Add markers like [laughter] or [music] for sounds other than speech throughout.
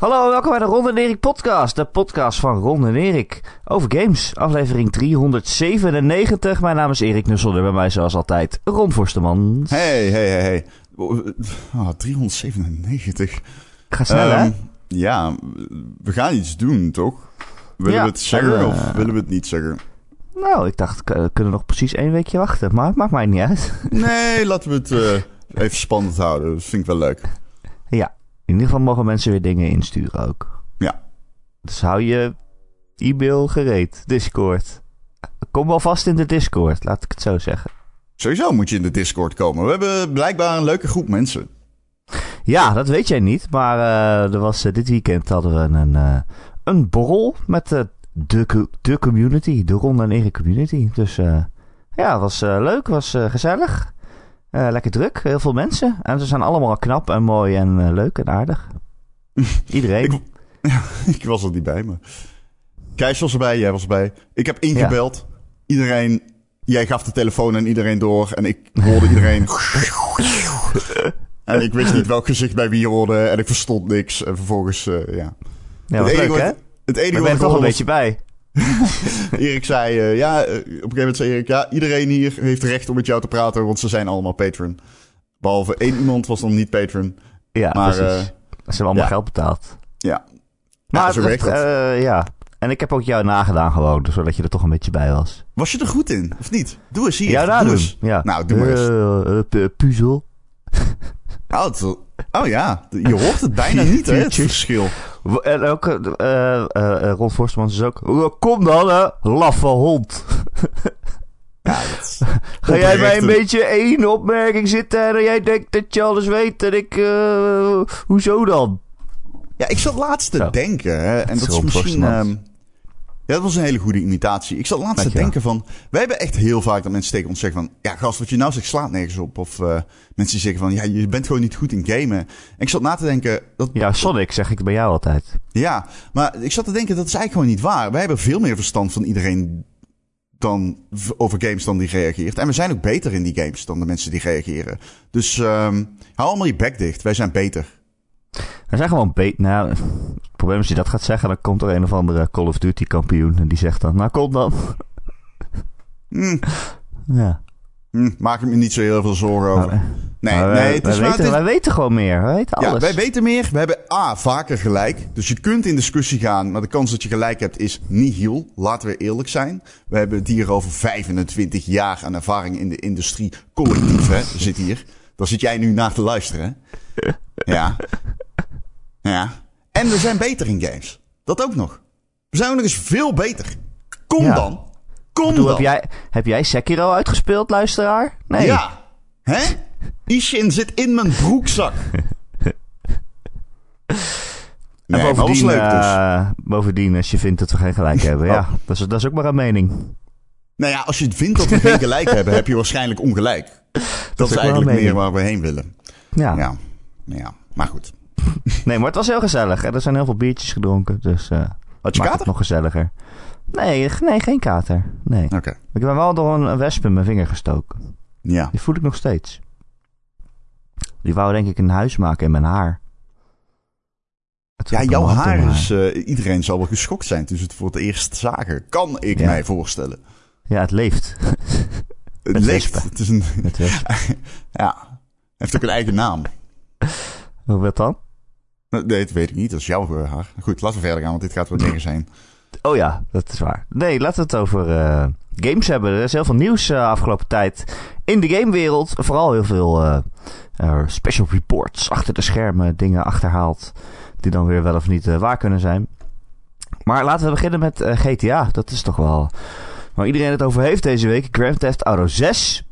Hallo, welkom bij de Ron en Erik podcast. De podcast van Ron en Erik over games. Aflevering 397. Mijn naam is Erik Nussel en bij mij zoals altijd Ron Forstemans. Hey, hey, hey, hey. Oh, 397. Ga snel, hè? Ehm, ja, we gaan iets doen, toch? Willen Ja, we het zeggen en, eh, of willen we het niet zeggen? Nou, ik dacht, k- we kunnen nog precies één weekje wachten. Maar het maakt mij niet uit. Nee, laten we het eh, even spannend houden. Dat vind ik wel leuk. [laughs] ja, in ieder geval mogen mensen weer dingen insturen ook. Ja. Dus hou je e-mail gereed. Discord. Kom wel vast in de Discord, laat ik het zo zeggen. Sowieso moet je in de Discord komen. We hebben blijkbaar een leuke groep mensen. Ja, dat weet jij niet. Maar eh, er was, eh, dit weekend hadden we een, eh, een borrel met de, de community. De Ron en Erik community. Dus ja, het was leuk. was gezellig. Eh, lekker druk. Heel veel mensen. En ze zijn allemaal knap en mooi en eh, leuk en aardig. [laughs] Iedereen. Ik- [laughs] ik was er niet bij, maar... Kees was erbij, jij was erbij. Ik heb ingebeld. Iedereen... Jij gaf de telefoon aan iedereen door. En ik hoorde iedereen... [laughs] en ik wist niet welk gezicht bij wie hoorde. En ik verstond niks. En vervolgens, eh, ja... ja, was het leuk hè? wat- Het enige Ik wat ben er toch een beetje bij. [laughs] Erik zei... eh, ja, eh, op een gegeven moment zei Erik... Ja, iedereen hier heeft recht om met jou te praten. Want ze zijn allemaal patron. Behalve één iemand was dan niet patron. Ja, Maar, precies. eh, Ze hebben allemaal ja. geld betaald. Ja. Maar ja, zo werkt het, dat. ja. En ik heb ook jou nagedaan gewoon. dus Zodat je er toch een beetje bij was. Was je er goed in, of niet? Doe eens hier. Ja, daar doe eens. Ja. Nou, doe maar eens. Pu- puzzel. [laughs] Oh, het- oh ja, je hoort het bijna niet, hè, het verschil. En ook, eh, eh, Ron Forstemans is ook... "Oh, Kom dan, hè, laffe hond. [laughs] Ja, dat... [laughs] Ga jij bij een beetje één opmerking zitten en jij denkt dat je alles weet en ik... eh, hoezo dan? ja, ik zat laatst te denken, hè, en dat is misschien... Ja, dat was een hele goede imitatie. Ik zat laatst te denken van... Wij hebben echt heel vaak dat mensen tegen ons zeggen van... Ja, gast, wat je nou zegt slaat nergens op. Of eh, mensen die zeggen van... Ja, je bent gewoon niet goed in gamen. En ik zat na te denken... Dat, Ja, Sonic zeg ik bij jou altijd. Ja, maar ik zat te denken, dat is eigenlijk gewoon niet waar. Wij hebben veel meer verstand van iedereen dan over games dan die reageert. En we zijn ook beter in die games dan de mensen die reageren. Dus ehm, hou allemaal je bek dicht. Wij zijn beter. We zijn gewoon beter... Nou, probleem is als je dat gaat zeggen, dan komt er een of andere Call of Duty kampioen en die zegt dan... Nou, kom dan. Hm, Ja. hm, maak ik me niet zo heel veel zorgen over. Maar, Nee, maar nee, wij, het wij is waar, weten, het wij weten gewoon meer. Wij weten Ja, alles. wij weten meer. We hebben A, vaker gelijk. Dus je kunt in discussie gaan, maar de kans dat je gelijk hebt is nihil. Laten we eerlijk zijn. We hebben het hier over 25 jaar aan ervaring in de industrie. Collectief, hè. Zit hier. Daar zit jij nu naar te luisteren, hè. Ja. Ja. En we zijn beter in games. Dat ook nog. We zijn ook nog eens veel beter. Kom Ja. dan. Kom bedoel, dan. heb, jij, heb jij Sekiro uitgespeeld, luisteraar? Nee. Ja. Hè? Ishin zit in mijn broekzak. [laughs] En Nee, was bovendien, leuk dus. eh, bovendien, als je vindt dat we geen gelijk [laughs] hebben, ja, Oh. dat is, dat is ook maar een mening. Nou ja, als je vindt dat we geen [laughs] gelijk hebben, heb je waarschijnlijk ongelijk. Dat, is eigenlijk meer waar we heen willen. Ja. Ja. ja. Maar goed. [laughs] Nee, maar het was heel gezellig. En er zijn heel veel biertjes gedronken, dus eh Had je kater? het nog gezelliger. Nee, g- nee, geen kater. Nee. Oké. Ik ben wel door een, wesp in mijn vinger gestoken. Ja. Die voel ik nog steeds. Die wou denk ik een huis maken in mijn haar. Het Ja, jouw haar is... eh, iedereen zal wel geschokt zijn toen ze het voor het eerst zagen. Kan ik Ja. mij voorstellen. Ja, het leeft. [laughs] Het Met leeft. wespen. Het is een... [laughs] Ja. Heeft ook een eigen naam. Hoe wat dan? Nee, dat weet ik niet. Dat is jouw eh, haar. Goed, laten we verder gaan, want dit gaat wel nergens heen. Oh ja, dat is waar. Nee, laten we het over eh, games hebben. Er is heel veel nieuws eh, afgelopen tijd in de gamewereld. Vooral heel veel eh, eh, special reports achter de schermen, dingen achterhaald die dan weer wel of niet eh, waar kunnen zijn. Maar laten we beginnen met eh, GTA. Dat is toch wel waar iedereen het over heeft deze week. Grand Theft Auto 6.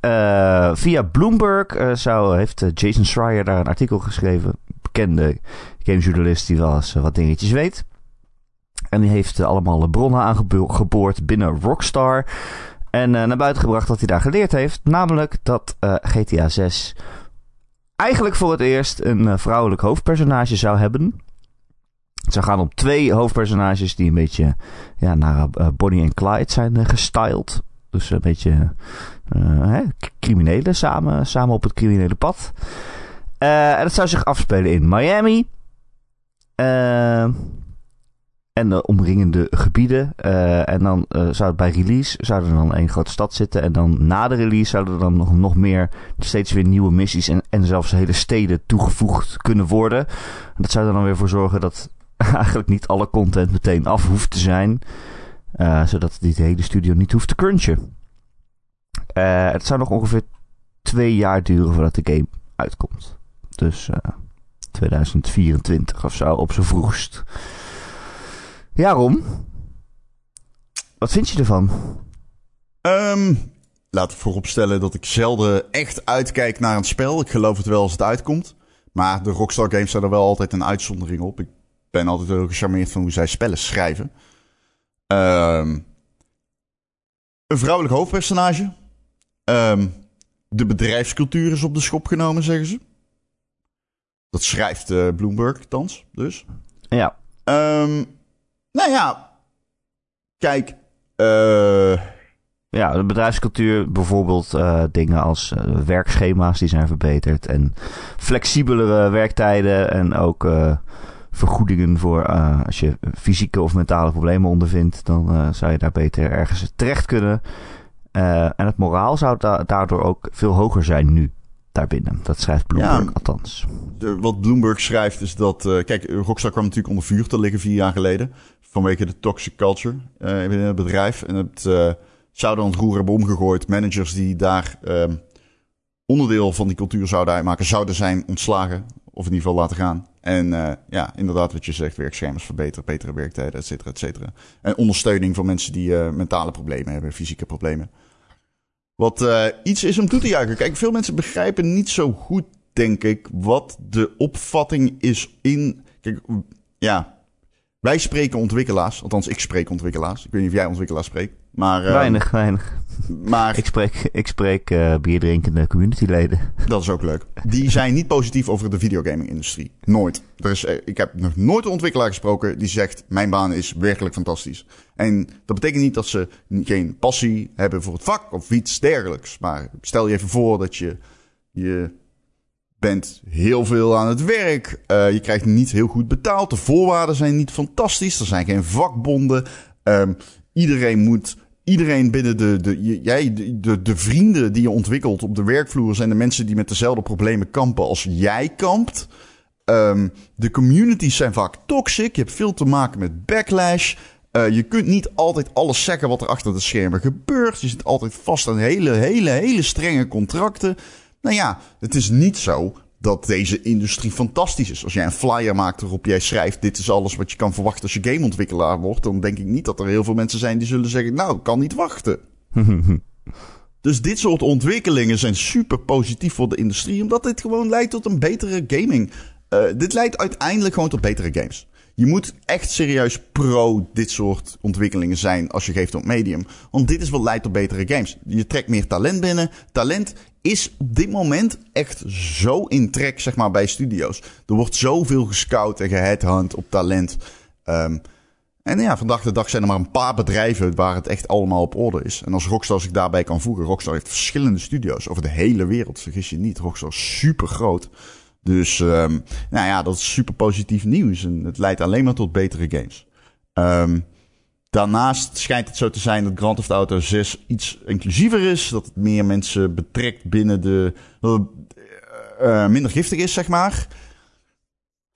Eh, via Bloomberg eh, zou, heeft eh, Jason Schreier daar een artikel geschreven. Bekende gamejournalist die wel eens eh, wat dingetjes weet. En die heeft eh, allemaal bronnen aangeboord binnen Rockstar. En eh, naar buiten gebracht wat hij daar geleerd heeft. Namelijk dat GTA 6 eigenlijk voor het eerst een vrouwelijk hoofdpersonage zou hebben. Het zou gaan om twee hoofdpersonages die een beetje ja, naar Bonnie en Clyde zijn gestyled. Dus een beetje hè, criminelen samen, samen op het criminele pad. Eh, en dat zou zich afspelen in Miami. Uh, en de omringende gebieden. Uh, en dan zou het bij release zou er dan één grote stad zitten. En dan na de release zouden er dan nog, nog meer steeds weer nieuwe missies en, en zelfs hele steden toegevoegd kunnen worden. En dat zou er dan weer voor zorgen dat [laughs] eigenlijk niet alle content meteen af hoeft te zijn. Zodat die hele studio niet hoeft te crunchen. het zou nog ongeveer twee jaar duren voordat de game uitkomt. Dus 2024 of zo op z'n vroegst. Ja, Rom. Wat vind je ervan? Um, laat ik vooropstellen dat ik zelden echt uitkijk naar een spel. Ik geloof het wel als het uitkomt. Maar de Rockstar Games zijn er wel altijd een uitzondering op. Ik ben altijd heel gecharmeerd van hoe zij spellen schrijven. Um, een vrouwelijk hoofdpersonage. Um, de bedrijfscultuur is op de schop genomen, zeggen ze. Dat schrijft uh, Bloomberg thans, dus. Ja. Um, nou ja, kijk. Uh... Ja, de bedrijfscultuur, bijvoorbeeld uh, dingen als werkschema's die zijn verbeterd. En flexibelere werktijden en ook vergoedingen voor als je fysieke of mentale problemen ondervindt. Dan zou je daar beter ergens terecht kunnen. en het moraal zou da daardoor ook veel hoger zijn nu daarbinnen. Dat schrijft Bloomberg ja, althans. De, wat Bloomberg schrijft is dat... Uh, kijk, Rockstar kwam natuurlijk onder vuur te liggen vier jaar geleden. Vanwege de toxic culture uh, binnen het bedrijf. En het uh, zouden aan het roer hebben omgegooid. Managers die daar ehm, onderdeel van die cultuur zouden uitmaken... zouden zijn ontslagen. Of in ieder geval laten gaan. En ja, inderdaad wat je zegt. Werkschermers verbeteren, betere werktijden, et cetera, et cetera. En ondersteuning voor mensen die mentale problemen hebben. Fysieke problemen. Wat uh, iets is om toe te juichen. Kijk, veel mensen begrijpen niet zo goed, denk ik, wat de opvatting is in. Kijk, ja. Wij spreken ontwikkelaars. Althans, ik spreek ontwikkelaars. Ik weet niet of jij ontwikkelaars spreekt. Maar, uh, weinig, weinig. Maar, ik spreek, ik spreek uh, bierdrinkende communityleden. Dat is ook leuk. Die zijn niet positief over de videogaming-industrie. Nooit. Er is, ik heb nog nooit een ontwikkelaar gesproken die zegt: Mijn baan is werkelijk fantastisch. En dat betekent niet dat ze geen passie hebben voor het vak of iets dergelijks. Maar stel je even voor dat je. je bent heel veel aan het werk. Uh, je krijgt niet heel goed betaald. De voorwaarden zijn niet fantastisch. Er zijn geen vakbonden. Um, iedereen moet. Iedereen binnen de, de, jij, de, de, de vrienden die je ontwikkelt op de werkvloer zijn de mensen die met dezelfde problemen kampen als jij kampt. Um, de communities zijn vaak toxic. Je hebt veel te maken met backlash. Uh, je kunt niet altijd alles zeggen wat er achter de schermen gebeurt. Je zit altijd vast aan hele, hele, hele strenge contracten. Nou ja, het is niet zo dat deze industrie fantastisch is. Als jij een flyer maakt waarop jij schrijft: Dit is alles wat je kan verwachten als je gameontwikkelaar wordt. dan denk ik niet dat er heel veel mensen zijn die zullen zeggen: Nou, ik kan niet wachten. [laughs] dus dit soort ontwikkelingen zijn super positief voor de industrie, omdat dit gewoon leidt tot een betere gaming. Uh, dit leidt uiteindelijk gewoon tot betere games. Je moet echt serieus pro dit soort ontwikkelingen zijn als je geeft op medium. Want dit is wat leidt tot betere games. Je trekt meer talent binnen. Talent is op dit moment echt zo in trek, zeg maar, bij studio's. Er wordt zoveel gescout en geheadhunt op talent. Um, en ja, vandaag de dag zijn er maar een paar bedrijven waar het echt allemaal op orde is. En als Rockstar zich daarbij kan voegen. Rockstar heeft verschillende studio's over de hele wereld. Vergis je niet. Rockstar is super groot. Dus um, nou ja, dat is super positief nieuws. En het leidt alleen maar tot betere games. Um, daarnaast schijnt het zo te zijn dat Grand Theft Auto 6 iets inclusiever is. Dat het meer mensen betrekt binnen de... Uh, uh, minder giftig is, zeg maar.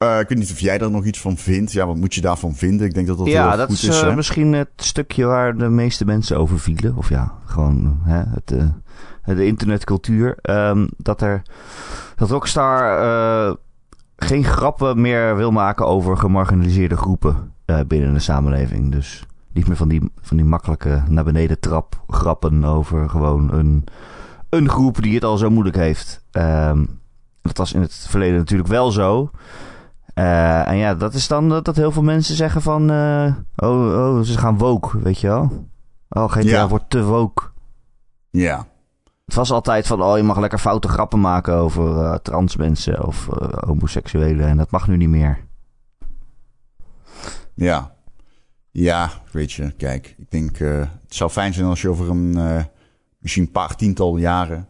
Uh, ik weet niet of jij daar nog iets van vindt. Ja, wat moet je daarvan vinden? Ik denk dat dat ja, heel dat goed is, is. uh, hè? misschien het stukje waar de meeste mensen over vielen. Of ja, gewoon hè, het, uh, de internetcultuur. Um, dat er dat Rockstar geen grappen meer wil maken over gemarginaliseerde groepen binnen de samenleving. Dus niet meer van die, van die makkelijke naar beneden trap grappen over gewoon een, een groep die het al zo moeilijk heeft. Um, dat was in het verleden natuurlijk wel zo. Uh, en ja, dat is dan dat heel veel mensen zeggen van... Uh, oh, oh, ze gaan woke, weet je wel? Oh, GTA Ja. wordt te woke. Ja. Het was altijd van, oh, je mag lekker foute grappen maken over uh, trans mensen of homoseksuelen. En dat mag nu niet meer. Ja. Ja, weet je, kijk. Ik denk, uh, het zou fijn zijn als je over een uh, misschien een paar tiental jaren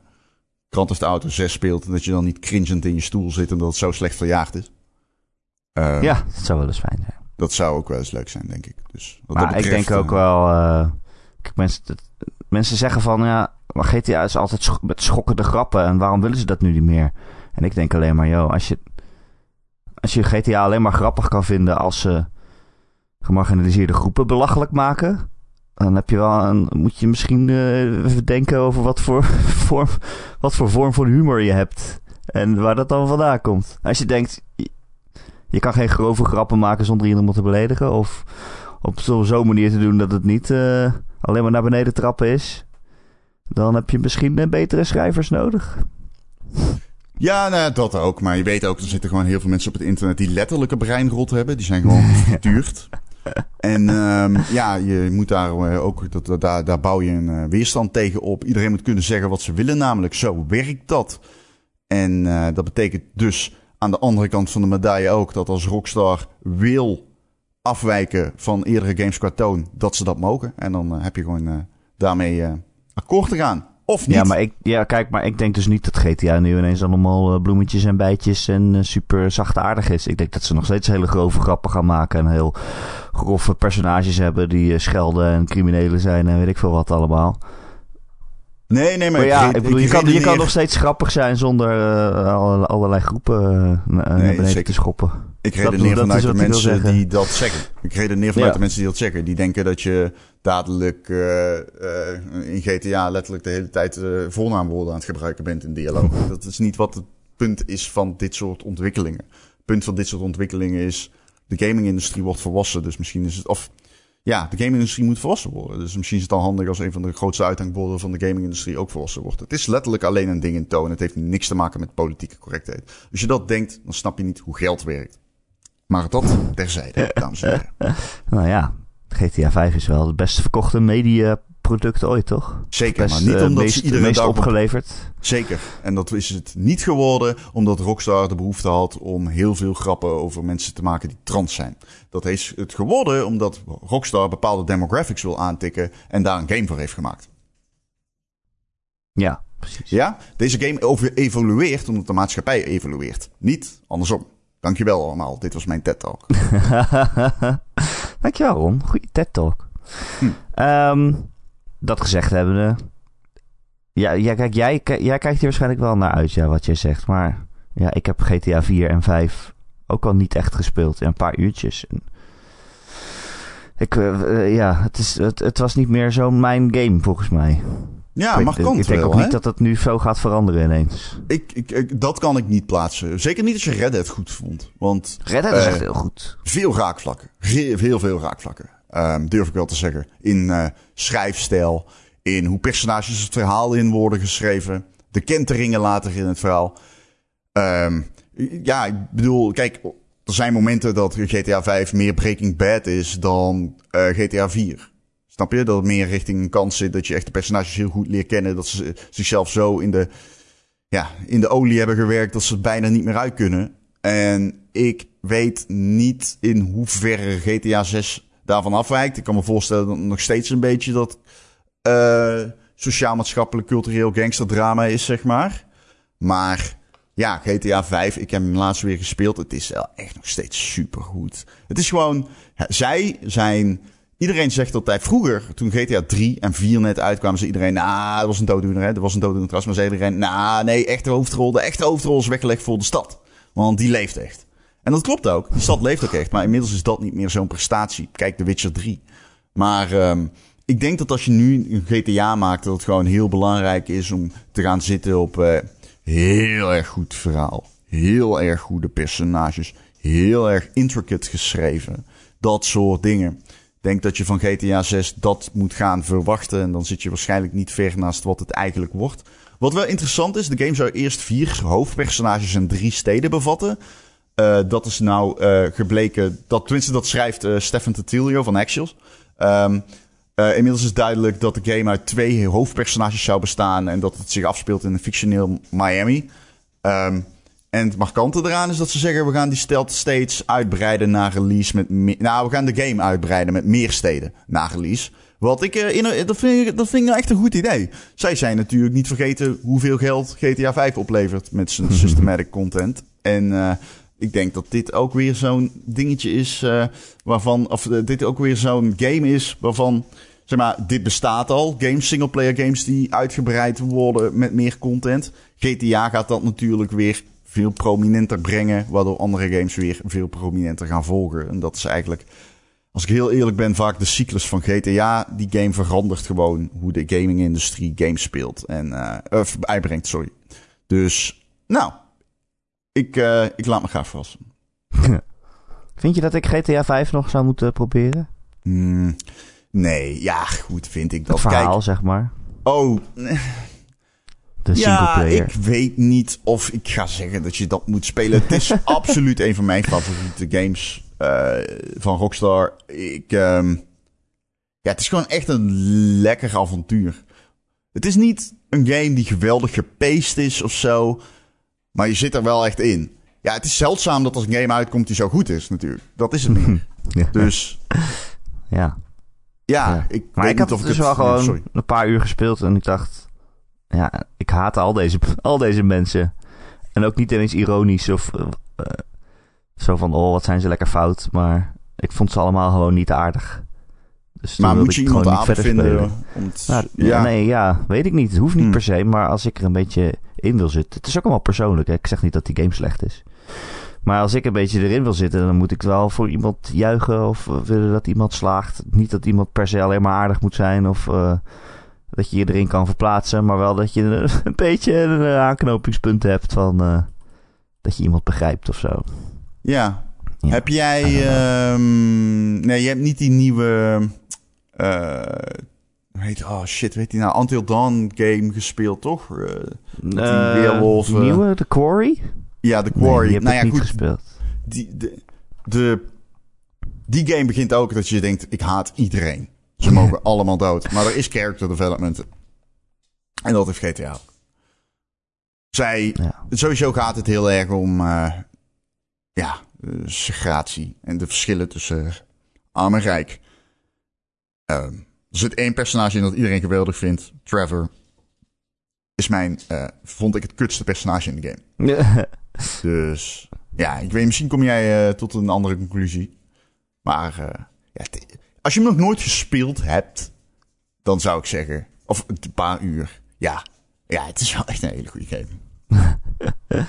Grand Theft Auto 6 speelt. En dat je dan niet cringend in je stoel zit en dat het zo slecht verjaagd is. Uh, ja, dat zou wel eens fijn zijn. Dat zou ook wel eens leuk zijn, denk ik. Dus, wat maar dat betreft, ik denk ook uh, wel... Kijk, mensen, dat, mensen zeggen van... Ja, maar GTA is altijd sch met schokkende grappen. En waarom willen ze dat nu niet meer? En ik denk alleen maar, joh, als je... Als je GTA alleen maar grappig kan vinden als ze gemarginaliseerde groepen belachelijk maken dan heb je wel een, moet je misschien uh, even denken over wat voor, [laughs] vorm, wat voor vorm van humor je hebt. En waar dat dan vandaan komt. Als je denkt, je, kan geen grove grappen maken zonder iemand te beledigen. Of op zo'n manier te doen dat het niet uh, alleen maar naar beneden trappen is. Dan heb je misschien uh, betere schrijvers nodig. Ja, nou, dat ook. Maar je weet ook, er zitten gewoon heel veel mensen op het internet die letterlijke breinrot hebben. Die zijn gewoon [laughs] geduurd. [laughs] En um, ja, je moet daar uh, ook, dat, daar, daar bouw je een uh, weerstand tegen op. Iedereen moet kunnen zeggen wat ze willen, namelijk zo werkt dat. En uh, dat betekent dus aan de andere kant van de medaille ook dat als Rockstar wil afwijken van eerdere games qua toon, dat ze dat mogen. En dan heb je gewoon daarmee akkoord te gaan. Of niet? Ja, maar ik, ja, kijk, maar ik denk dus niet dat GTA nu ineens allemaal uh, bloemetjes en bijtjes en uh, super zachtaardig is. Ik denk dat ze nog steeds hele grove grappen gaan maken en heel grove personages hebben die uh, schelden en criminelen zijn en weet ik veel wat allemaal. Nee, nee, maar, maar ja, ik, ik bedoel, je, kan, je kan nog steeds grappig zijn zonder allerlei groepen naar nee, beneden te schoppen. Ik redeneer dat, vanuit dat de mensen die dat zeggen. Ik redeneer vanuit ja. de mensen die dat zeggen. Die denken dat je dadelijk uh, uh, in GTA letterlijk de hele tijd uh, voornaamwoorden aan het gebruiken bent in dialoog. [laughs] dat is niet wat het punt is van dit soort ontwikkelingen. Het punt van dit soort ontwikkelingen is, de gaming-industrie wordt volwassen. Dus misschien is het, of ja, de gaming-industrie moet volwassen worden. Dus misschien is het dan handig als een van de grootste uithangborden van de gaming-industrie ook volwassen wordt. Het is letterlijk alleen een ding in toon. Het heeft niks te maken met politieke correctheid. Als je dat denkt, dan snap je niet hoe geld werkt. Maar dat terzijde, dames en heren. [laughs] nou ja, GTA 5 is wel het beste verkochte mediaproduct ooit, toch? Zeker, Best, maar niet omdat meest, ze iedereen meest opgeleverd. Zeker. En dat is het niet geworden omdat Rockstar de behoefte had om heel veel grappen over mensen te maken die trans zijn. Dat is het geworden omdat Rockstar bepaalde demographics wil aantikken en daar een game voor heeft gemaakt. Ja, precies. Ja, deze game evolueert omdat de maatschappij evolueert. Niet andersom. Dankjewel allemaal. Dit was mijn TED-talk. [laughs] Dankjewel Ron. Goeie TED-talk. Hm. Um, dat gezegd hebbende... Ja, ja kijk, jij, jij kijkt hier waarschijnlijk wel naar uit, ja, wat jij zegt. Maar ja, ik heb GTA 4 en 5 ook al niet echt gespeeld. In een paar uurtjes. En ik, uh, ja, het, is, het, het was niet meer zo mijn game, volgens mij. Ja, mag kan Ik denk wel, ook hè? niet dat het nu zo gaat veranderen ineens. Ik, ik, ik, dat kan ik niet plaatsen. Zeker niet als je Red Dead goed vond. Want, Red Dead uh, is echt heel goed. Veel raakvlakken. Heel, heel veel raakvlakken. Um, durf ik wel te zeggen. In uh, schrijfstijl. In hoe personages het verhaal in worden geschreven. De kenteringen later in het verhaal. Um, ja, ik bedoel, kijk, er zijn momenten dat GTA 5 meer Breaking Bad is dan uh, GTA 4. Snap je? Dat het meer richting een kans zit dat je echt de personages heel goed leert kennen. Dat ze zichzelf zo in de, ja, in de olie hebben gewerkt dat ze het bijna niet meer uit kunnen. En ik weet niet in hoeverre GTA 6 daarvan afwijkt. Ik kan me voorstellen dat nog steeds een beetje dat uh, sociaal-maatschappelijk, cultureel gangsterdrama is, zeg maar. Maar ja, GTA 5, ik heb hem laatst weer gespeeld. Het is echt nog steeds supergoed. Het is gewoon, zij zijn Iedereen zegt altijd, vroeger, toen GTA 3 en 4 net uitkwamen, zei iedereen, nou, dat was een dooddoener, hè? Dat was een dooddoener. Maar zei iedereen, nou, nee, echte hoofdrol, de echte hoofdrol is weggelegd voor de stad. Want die leeft echt. En dat klopt ook. Die stad leeft ook echt. Maar inmiddels is dat niet meer zo'n prestatie. Kijk, The Witcher 3. Maar um, ik denk dat als je nu een GTA maakt, dat het gewoon heel belangrijk is om te gaan zitten op uh, heel erg goed verhaal. Heel erg goede personages. Heel erg intricate geschreven. Dat soort dingen denk dat je van GTA 6 dat moet gaan verwachten. En dan zit je waarschijnlijk niet ver naast wat het eigenlijk wordt. Wat wel interessant is, de game zou eerst vier hoofdpersonages en drie steden bevatten. Uh, dat is nou uh, gebleken, dat, tenminste dat schrijft uh, Stefan Tatilio van Axios. Um, inmiddels is duidelijk dat de game uit twee hoofdpersonages zou bestaan en dat het zich afspeelt in een fictioneel Miami. Um, en het markante eraan is dat ze zeggen: we gaan die stad steeds uitbreiden na release. Met meer, nou, we gaan de game uitbreiden met meer steden na release. Wat ik, in, dat, vind ik, dat vind ik nou echt een goed idee. Zij zijn natuurlijk niet vergeten hoeveel geld GTA 5 oplevert met zijn [laughs] systematic content. En ik denk dat dit ook weer zo'n dingetje is uh, waarvan, of uh, dit ook weer zo'n game is waarvan, zeg maar, dit bestaat al. Games, singleplayer games die uitgebreid worden met meer content. GTA gaat dat natuurlijk weer veel prominenter brengen, waardoor andere games weer veel prominenter gaan volgen. En dat is eigenlijk, als ik heel eerlijk ben, vaak de cyclus van GTA. Die game verandert gewoon hoe de gaming-industrie games speelt en uh, uitbrengt, sorry. Dus, nou, ik, uh, ik laat me graag verrassen. vind je dat ik GTA 5 nog zou moeten proberen? Mm, nee, ja, goed vind ik dat. Het verhaal, Kijk, zeg maar. Oh, de ja, ik weet niet of ik ga zeggen dat je dat moet spelen. Het is [laughs] absoluut een van mijn favoriete games uh, van Rockstar. Ik, um, ja, het is gewoon echt een lekker avontuur. Het is niet een game die geweldig gepaced is of zo. Maar je zit er wel echt in. Ja, het is zeldzaam dat als een game uitkomt die zo goed is, natuurlijk. Dat is het [laughs] ja. Dus. Ja. Ja, ik maar weet ik had of dus het... wel gewoon sorry. een paar uur gespeeld en ik dacht... Ja, ik haat al deze, [laughs] al deze mensen. En ook niet eens ironisch of... Uh, zo van, oh, wat zijn ze lekker fout. Maar ik vond ze allemaal gewoon niet aardig. Dus maar moet je iemand niet aardig verder vinden? spelen. Om het- Nou, ja. Nee, ja, weet ik niet. Het hoeft niet Hmm. per se, maar als ik er een beetje in wil zitten. Het is ook allemaal persoonlijk. Hè? Ik zeg niet dat die game slecht is. Maar als ik een beetje erin wil zitten, dan moet ik wel voor iemand juichen of willen dat iemand slaagt. Niet dat iemand per se alleen maar aardig moet zijn of eh, dat je je erin kan verplaatsen, maar wel dat je een, [laughs] een beetje een eh, aanknopingspunt hebt van eh, dat je iemand begrijpt of zo. Ja. Ja. Heb jij... Ehm, nee, je hebt niet die nieuwe... heet, oh shit, weet die nou? Until Dawn game gespeeld, toch? Die eh, nieuwe, de Quarry? ja, The Nee, Quarry. die heb nou ja, niet goed. gespeeld. Die, de, de, die game begint ook dat je denkt, ik haat iedereen. Ze [laughs] mogen allemaal dood. Maar er is character development. En dat heeft GTA ook. Zij, Ja. sowieso gaat het heel erg om, eh, ja, segregatie en de verschillen tussen arm en rijk. Ehm, er zit één personage in dat iedereen geweldig vindt. Trevor is mijn, eh, vond ik het kutste personage in de game. [laughs] Dus ja, ik weet, misschien kom jij eh, tot een andere conclusie. Maar eh, ja, als je hem nog nooit gespeeld hebt, dan zou ik zeggen, of een paar uur, ja, ja, het is wel echt een hele goede game. [laughs]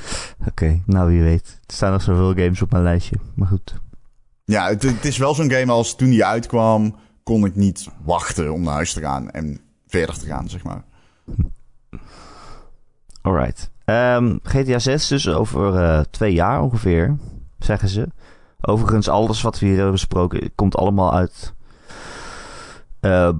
Oké, nou wie weet. Er staan nog zoveel games op mijn lijstje. Maar goed. Ja, het, het is wel zo'n game als toen die uitkwam, kon ik niet wachten om naar huis te gaan en verder te gaan, zeg maar. Alright. Ehm, GTA 6 dus over eh, twee jaar ongeveer, zeggen ze. Overigens, alles wat we hier hebben besproken komt allemaal uit... eh,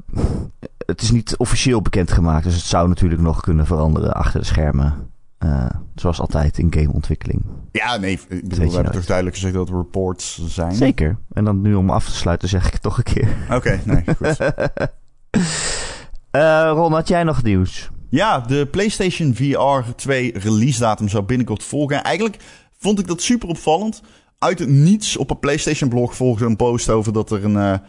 het is niet officieel bekendgemaakt, dus het zou natuurlijk nog kunnen veranderen achter de schermen. Eh, zoals altijd in gameontwikkeling. Ja, nee, ik bedoel, we hebben nooit. toch duidelijk gezegd dat het reports zijn? Zeker. En dan nu om af te sluiten zeg ik het toch een keer. Oké, nee, goed. [laughs] Eh Ron, had jij nog nieuws? Ja, de PlayStation VR 2 release datum zou binnenkort volgen. Eigenlijk vond ik dat super opvallend. Uit het niets op een PlayStation blog volgde een post over dat er een, eh,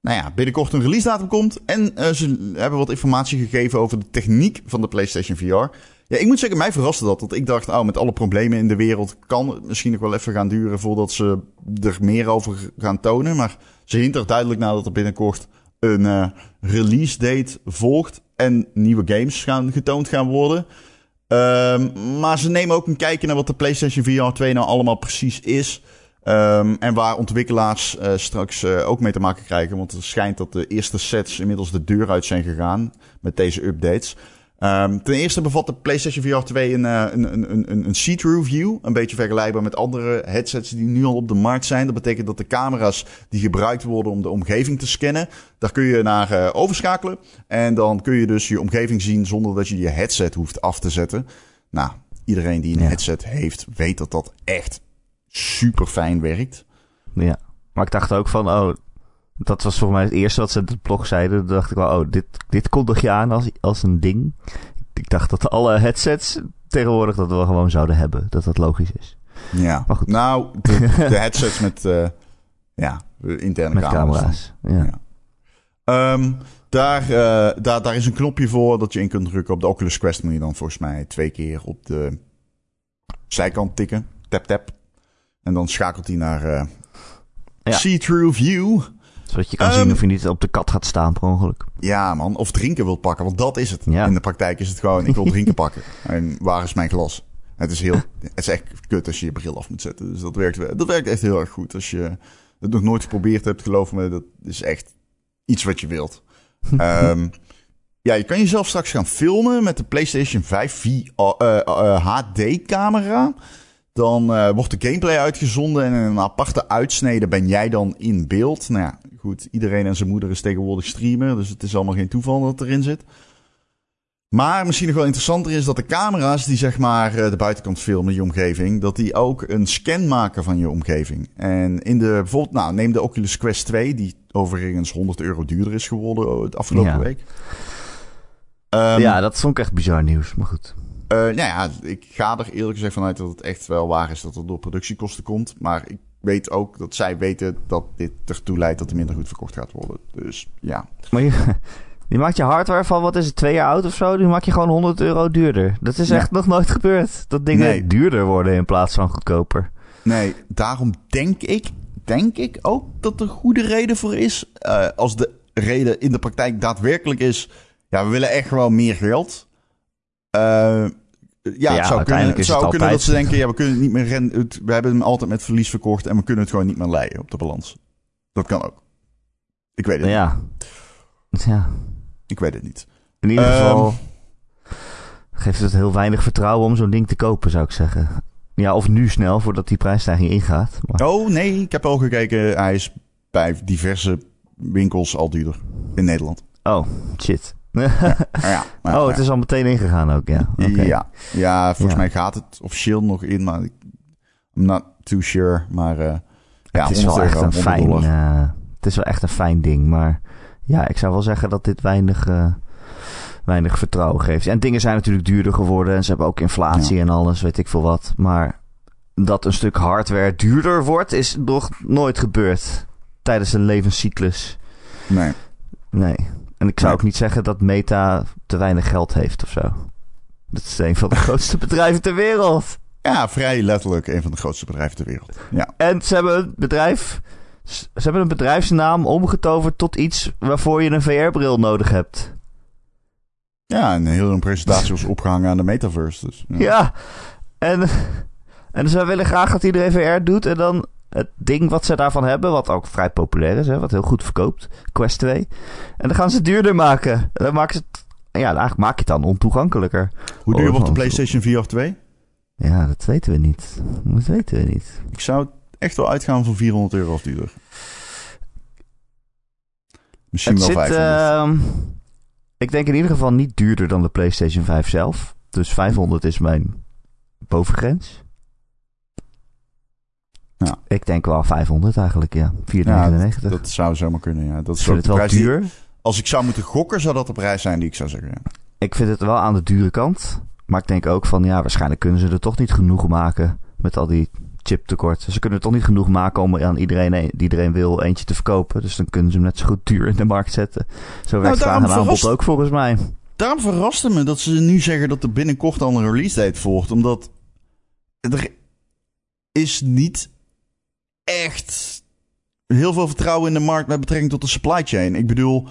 nou ja, binnenkort een release datum komt. En ze hebben wat informatie gegeven over de techniek van de PlayStation VR. Ja, ik moet zeggen, mij verraste dat. Want ik dacht, oh, met alle problemen in de wereld kan het misschien nog wel even gaan duren voordat ze er meer over gaan tonen. Maar ze hint er duidelijk naar dat er binnenkort een eh, release date volgt en nieuwe games gaan getoond gaan worden. Ehm, maar ze nemen ook een kijkje naar wat de PlayStation VR 2 nou allemaal precies is. Ehm, en waar ontwikkelaars eh, straks eh, ook mee te maken krijgen. Want het schijnt dat de eerste sets inmiddels de deur uit zijn gegaan met deze updates. Ehm, ten eerste bevat de PlayStation VR 2 een, eh, een, een, een, een, see-through view. Een beetje vergelijkbaar met andere headsets die nu al op de markt zijn. Dat betekent dat de camera's die gebruikt worden om de omgeving te scannen, daar kun je naar eh, overschakelen. En dan kun je dus je omgeving zien zonder dat je je headset hoeft af te zetten. Nou, iedereen die een Ja. headset heeft, weet dat dat echt super fijn werkt. Ja. Maar ik dacht ook van, oh, dat was volgens mij het eerste wat ze in het blog zeiden. Toen dacht ik wel, oh, dit, dit kondig je aan als, als een ding. Ik dacht dat alle headsets tegenwoordig dat we gewoon zouden hebben. Dat dat logisch is. Ja, Maar goed. nou, de, [laughs] de headsets met eh, ja, interne Met camera's. camera's. Ja. Ja. Ehm, daar, eh, daar, daar is een knopje voor dat je in kunt drukken. Op de Oculus Quest moet je dan volgens mij twee keer op de zijkant tikken. Tap, tap. En dan schakelt hij naar eh, Ja. see-through view. Zodat je kan Ehm, zien of je niet op de kat gaat staan per ongeluk. Ja, man. Of drinken wilt pakken, want dat is het. Ja. In de praktijk is het gewoon, ik wil [laughs] drinken pakken. En waar is mijn glas? Het is heel, het is echt kut als je je bril af moet zetten. Dus dat werkt, wel- dat werkt echt heel erg goed. Als je het nog nooit geprobeerd hebt, geloof me, dat is echt iets wat je wilt. [laughs] Ehm, ja, je kan jezelf straks gaan filmen met de PlayStation 5 VR, eh, eh, HD-camera. Dan eh, wordt de gameplay uitgezonden en in een aparte uitsnede ben jij dan in beeld. Nou ja, goed, iedereen en zijn moeder is tegenwoordig streamer, dus het is allemaal geen toeval dat het erin zit. Maar misschien nog wel interessanter is dat de camera's die zeg maar eh, de buitenkant filmen, je omgeving, dat die ook een scan maken van je omgeving. En in de, bijvoorbeeld, nou, neem de Oculus Quest 2, die overigens 100 euro duurder is geworden oh, de afgelopen Ja. week. Ehm, ja, dat vond ik echt bizar nieuws, maar goed. eh, nou ja, ik ga er eerlijk gezegd vanuit dat het echt wel waar is dat het door productiekosten komt. Maar ik weet ook dat zij weten dat dit ertoe leidt dat er minder goed verkocht gaat worden. Dus ja. Maar je, [laughs] je maakt je hardware van, wat is het, twee jaar oud of zo? Die maak je gewoon 100 euro duurder. Dat is Ja. echt nog nooit gebeurd. Dat dingen Nee. duurder worden in plaats van goedkoper. Nee, daarom denk ik, denk ik ook dat er goede reden voor is. Eh, als de reden in de praktijk daadwerkelijk is, ja, we willen echt gewoon meer geld. Eh, ja, het zou kunnen, het zou kunnen dat ze denken, [laughs] ja, we kunnen het niet meer rennen. het- We hebben hem altijd met verlies verkocht en we kunnen het gewoon niet meer leiden op de balans. Dat kan ook. Ik weet het niet. Ja. Ja. Ik weet het niet. In ieder Ehm. geval geeft het heel weinig vertrouwen om zo'n ding te kopen, zou ik zeggen. Ja, of nu snel, voordat die prijsstijging ingaat. Maar, Oh nee, ik heb al gekeken. Hij is bij diverse winkels al duurder in Nederland. oh, shit. Ja, oh, het is al meteen ingegaan ook, ja. Ja, ja, volgens mij gaat het officieel nog in, maar ik, I'm not too sure. Maar eh ja, het is 100 wel echt euro, een 100 fijn, eh, het is wel echt een fijn ding, maar ja, ik zou wel zeggen dat dit weinig, eh, weinig vertrouwen geeft. En dingen zijn natuurlijk duurder geworden en ze hebben ook inflatie en alles, weet ik veel wat. Maar dat een stuk hardware duurder wordt, is nog nooit gebeurd tijdens een levenscyclus. Nee. Nee. En ik zou ook niet zeggen dat Meta te weinig geld heeft of zo. Dat is een van de [laughs] grootste bedrijven ter wereld. Ja, vrij letterlijk een van de grootste bedrijven ter wereld. Ja, En ze hebben een bedrijf. Ze hebben een bedrijfsnaam omgetoverd tot iets waarvoor je een VR-bril nodig hebt. ja en heel een presentatie was opgehangen aan de metaverse. Dus, ja. Ja. En, en zij willen graag dat iedereen VR doet. En dan het ding wat ze daarvan hebben, wat ook vrij populair is, hè, wat heel goed verkoopt, Quest 2. En dan gaan ze het duurder maken. En dan maken ze het. Ja, eigenlijk maak je het dan ontoegankelijker. Hoe duur wordt de PlayStation VR 2? Ja, dat weten we niet. Dat weten we niet. Ik zou echt wel uitgaan van 400 euro of duurder. Misschien Het wel zit, 500. ehm, ik denk in ieder geval niet duurder dan de PlayStation 5 zelf. Dus 500 is mijn bovengrens. Ja. Ik denk wel 500 eigenlijk, ja. 499. dat zou zomaar kunnen, ja. Dat is ook het wel prijs die- duur. als ik zou moeten gokken, zou dat de prijs zijn die ik zou zeggen. Ja. Ik vind het wel aan de dure kant. Maar ik denk ook van, ja, waarschijnlijk kunnen ze er toch niet genoeg maken met al die chiptekorten. Ze kunnen er toch niet genoeg maken om aan iedereen die iedereen wil eentje te verkopen. Dus dan kunnen ze hem net zo goed duur in de markt zetten. Zo werkt vraag daarom en aanbod ook volgens mij. Daarom verraste me dat ze nu zeggen dat er binnenkort al een release date volgt. Omdat er is niet echt heel veel vertrouwen in de markt met betrekking tot de supply chain. Ik bedoel,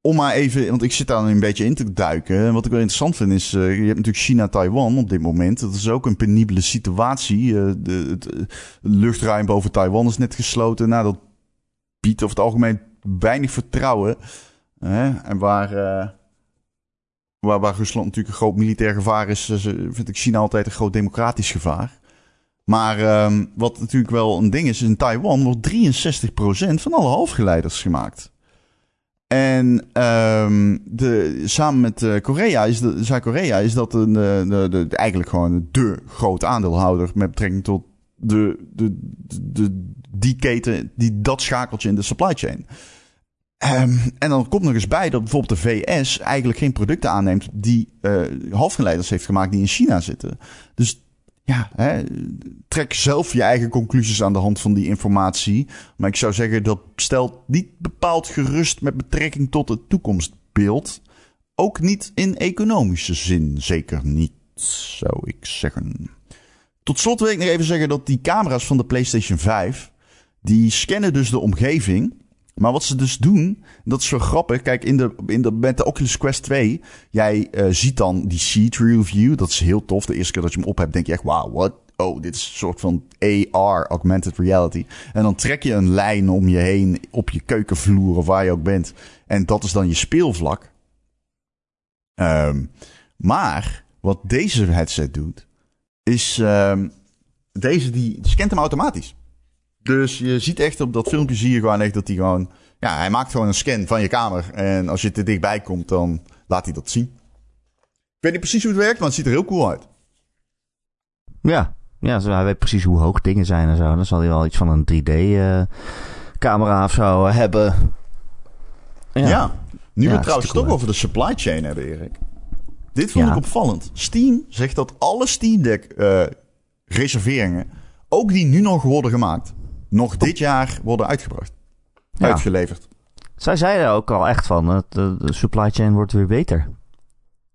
om maar even, want ik zit daar een beetje in te duiken. En Wat ik wel interessant vind is, eh, je hebt natuurlijk China-Taiwan op dit moment. Dat is ook een penibele situatie. Eh, de, het, eh, luchtruim boven Taiwan is net gesloten. Nou, dat biedt over het algemeen weinig vertrouwen. En waar, waar, waar Rusland natuurlijk een groot militair gevaar is, vind ik China altijd een groot democratisch gevaar. Maar ehm, wat natuurlijk wel een ding is, in Taiwan wordt 63% van alle halfgeleiders gemaakt. En ehm, de, samen met eh, Korea is Zuid-Korea is dat een, eh, de, eigenlijk gewoon de grote aandeelhouder met betrekking tot de, de, de, die keten, die, dat schakeltje in de supply chain. Ehm, en dan komt nog eens bij dat bijvoorbeeld de VS eigenlijk geen producten aanneemt die eh halfgeleiders heeft gemaakt die in China zitten. Dus ja, hè, trek zelf je eigen conclusies aan de hand van die informatie. Maar ik zou zeggen dat stelt niet bepaald gerust met betrekking tot het toekomstbeeld. Ook niet in economische zin, zeker niet, zou ik zeggen. Tot slot wil ik nog even zeggen dat die camera's van de PlayStation 5, die scannen dus de omgeving. Maar wat ze dus doen, dat is zo grappig. Kijk, in de, in de, met de Oculus Quest 2, jij uh, ziet dan die see-through view. Dat is heel tof. De eerste keer dat je hem op hebt, denk je echt, wauw, what? Oh, dit is een soort van AR, augmented reality. En dan trek je een lijn om je heen op je keukenvloer of waar je ook bent. En dat is dan je speelvlak. Um, maar wat deze headset doet, is um, deze die scant hem automatisch. Dus je ziet echt op dat filmpje zie je gewoon echt dat hij gewoon... Ja, hij maakt gewoon een scan van je kamer. En als je te dichtbij komt, dan laat hij dat zien. Ik weet niet precies hoe het werkt, maar het ziet er heel cool uit. Ja, ja hij weet precies hoe hoog dingen zijn en zo. Dan zal hij wel iets van een 3D-camera uh, of zo hebben. Ja, ja. nu ja, we trouwens toch over de supply chain hebben, Erik. Dit vond ik opvallend. Steam zegt dat alle Steam Deck uh, reserveringen, ook die nu nog worden gemaakt, nog dit jaar worden uitgebracht. Uitgeleverd. Zij zeiden ook al echt van, het, de, supply chain wordt weer beter.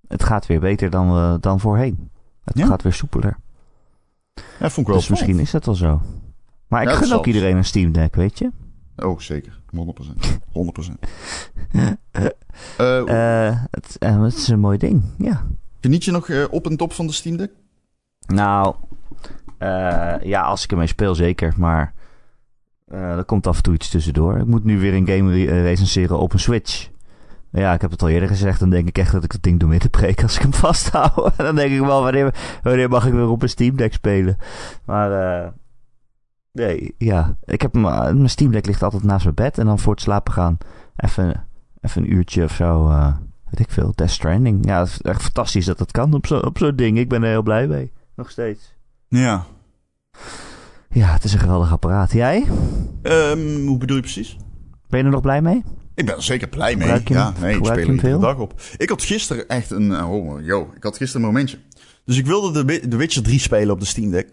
Het gaat weer beter dan, we, dan voorheen. Het gaat weer soepeler. Ja, vond ik wel dus misschien is dat wel zo. Maar ik gun ook iedereen een Steam Deck, weet je? Oh, zeker. 100%. 100%. uh, uh, het, uh, het, is een mooi ding, ja. Geniet je nog uh, op en top van de Steam Deck? Nou, uh, ja, als ik ermee speel zeker. Maar er komt af en toe iets tussendoor. Ik moet nu weer een game re recenseren op een Switch. Ja, ik heb het al eerder gezegd. Dan denk ik echt dat ik het ding door midden preek als ik hem [laughs] vasthoud. dan denk ik wel, wanneer, wanneer mag ik weer op een Steam Deck spelen? Maar... eh Nee, ja. Ik heb mijn Steam Deck ligt altijd naast mijn bed. En dan voor het slapen gaan even, even een uurtje of zo. Uh, weet ik veel. Death Stranding. Ja, het is echt fantastisch dat dat kan op zo'n op zo'n ding. Ik ben er heel blij mee. Nog steeds. Ja. Ja, het is een geweldig apparaat. Jij? Um, hoe bedoel je precies? Ben je er nog blij mee? Ik ben er zeker blij mee. ja, nee, ik speel er de dag op. Ik had gisteren echt een... Oh, yo, ik had gisteren een momentje. Dus ik wilde de, de Witcher 3 spelen op de Steam Deck.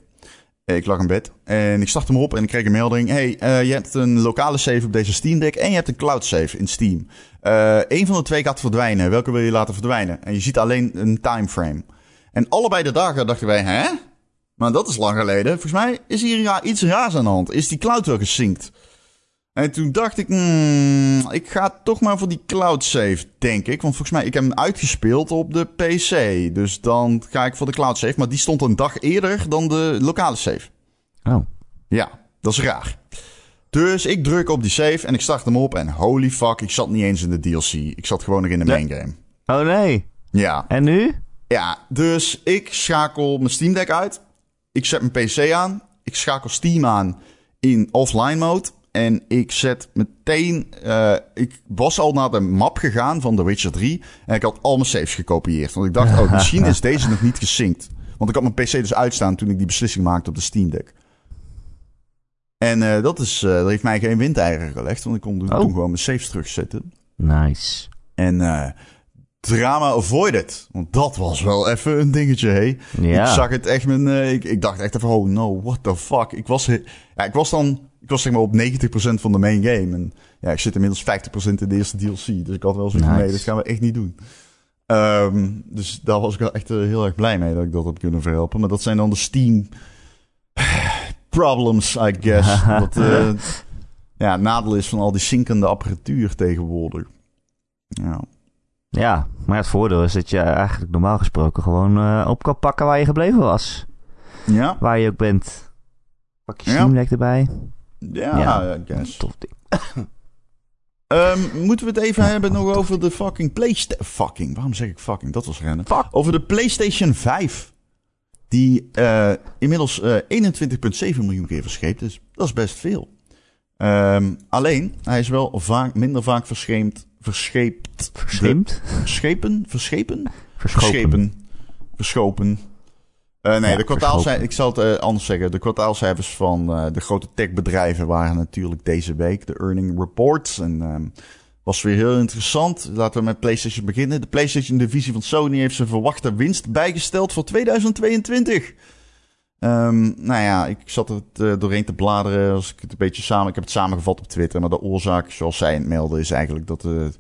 Ik lag in bed en ik start hem op en ik kreeg een melding. Hey, uh, je hebt een lokale save op deze Steam Deck en je hebt een cloud save in Steam. Uh, een van de twee gaat verdwijnen. Welke wil je laten verdwijnen? En je ziet alleen een timeframe. En allebei de dagen dachten wij, hè? Maar dat is lang geleden. Volgens mij is hier ja, iets raars aan de hand. Is die cloud wel gesynct? En toen dacht ik, hmm, ik ga toch maar voor die cloud save, denk ik. Want volgens mij, ik heb hem uitgespeeld op de PC. Dus dan ga ik voor de cloud save. Maar die stond een dag eerder dan de lokale save. Oh. Ja, dat is raar. Dus ik druk op die save en ik start hem op. En holy fuck, ik zat niet eens in de DLC. Ik zat gewoon nog in de main game. Oh nee. Ja. En nu? Ja, dus ik schakel mijn Steam Deck uit. Ik zet mijn PC aan. Ik schakel Steam aan in offline mode. En ik zet meteen. Uh, ik was al naar de map gegaan van The Witcher 3. En ik had al mijn saves gekopieerd. Want ik dacht, oh, misschien is [laughs] deze nog niet gesynct. Want ik had mijn PC dus uitstaan toen ik die beslissing maakte op de Steam Deck. En uh, dat, is, uh, dat heeft mij geen windeieren gelegd. Want ik kon toen, oh. gewoon mijn saves terugzetten. Nice. En drama avoided. Want dat was wel even een dingetje, hé. Ja. Ik zag het echt met... ik, ik dacht echt even, oh no, what the fuck. Ik was, ja, ik was dan ik was zeg maar op 90% van de main game. En ja, ik zit inmiddels 50% in de eerste DLC. Dus ik had wel zoiets nice. mee, dat gaan we echt niet doen. Um, dus daar was ik wel echt uh, heel erg blij mee dat ik dat heb kunnen verhelpen. Maar dat zijn dan de Steam [sighs] problems, I guess. [laughs] Wat uh, ja, nadeel is van al die zinkende apparatuur tegenwoordig. Ja. Ja, maar het voordeel is dat je eigenlijk normaal gesproken gewoon uh, op kan pakken waar je gebleven was. Ja. Waar je ook bent. Pak je Steam Deck erbij. Ja, ja I guess. Tof ding. um, [coughs] moeten we het even hebben nog over de fucking PlayStation... Fucking, waarom zeg ik fucking? Dat was rennen. Fuck. Over de PlayStation 5. Die uh, inmiddels uh, eh, 21,7 miljoen keer verscheept is. Dat is best veel. Um, alleen, hij is wel vaak, minder vaak verscheept. Verscheept. Verscheept? Verschepen? Verschepen? Verschopen. Verschopen. Verschopen. Uh, nee, ja, de kwartaalcijfers, ik zal het uh, anders zeggen. De kwartaalcijfers van uh, de grote techbedrijven waren natuurlijk deze week de earning reports. En um, was weer heel interessant. Laten we met PlayStation beginnen. De PlayStation divisie van Sony heeft zijn verwachte winst bijgesteld voor 2022. Um, ehm, nou ja, ik zat het doorheen te bladeren. Als ik het een beetje samen, ik heb het samengevat op Twitter. Maar de oorzaak, zoals zij het melden, is eigenlijk dat de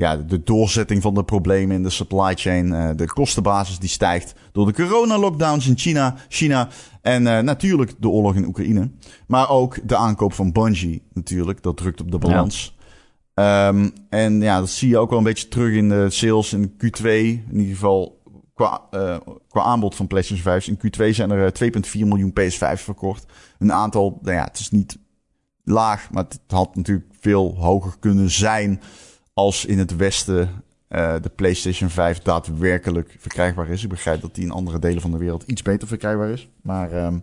ja, de doorzetting van de problemen in de supply chain. Uh, de kostenbasis die stijgt door de corona-lockdowns in China, China. En uh, natuurlijk de oorlog in Oekraïne. Maar ook de aankoop van Bungie natuurlijk. Dat drukt op de balans. Ja. Um, en ja, dat zie je ook wel een beetje terug in de sales in Q2. In ieder geval qua, uh, qua aanbod van PlayStation 5. In Q2 zijn er 2,4 miljoen PS5 verkocht. Een aantal, nou ja, het is niet laag, maar het had natuurlijk veel hoger kunnen zijn als in het Westen uh, de PlayStation 5 daadwerkelijk verkrijgbaar is. Ik begrijp dat die in andere delen van de wereld iets beter verkrijgbaar is. Maar um,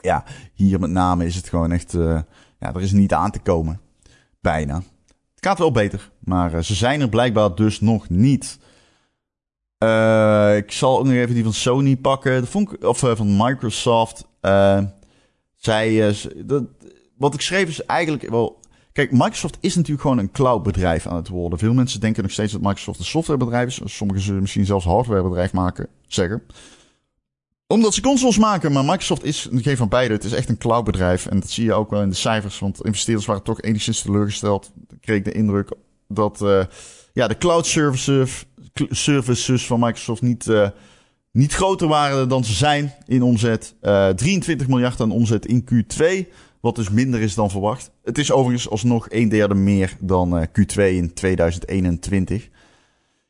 ja, hier met name is het gewoon echt. Ja, er is niet aan te komen. Bijna. Het gaat wel beter, maar ze zijn er blijkbaar dus nog niet. Ik zal ook nog even die van Sony pakken. of van Microsoft. zij, dat, wat ik schreef is eigenlijk wel Kijk, Microsoft is natuurlijk gewoon een cloudbedrijf aan het worden. Veel mensen denken nog steeds dat Microsoft een softwarebedrijf is. Sommigen zullen misschien zelfs hardwarebedrijf maken, zeggen. Omdat ze consoles maken, maar Microsoft is geen van beide. Het is echt een cloudbedrijf. En dat zie je ook wel in de cijfers. Want investeerders waren toch enigszins teleurgesteld. Dan kreeg ik de indruk dat uh, ja, de cloud services, services van Microsoft niet, uh, niet groter waren dan ze zijn in omzet. Uh, eh, 23 miljard aan omzet in Q2. Wat dus minder is dan verwacht. Het is overigens alsnog een derde meer dan uh, Q2 in 2021.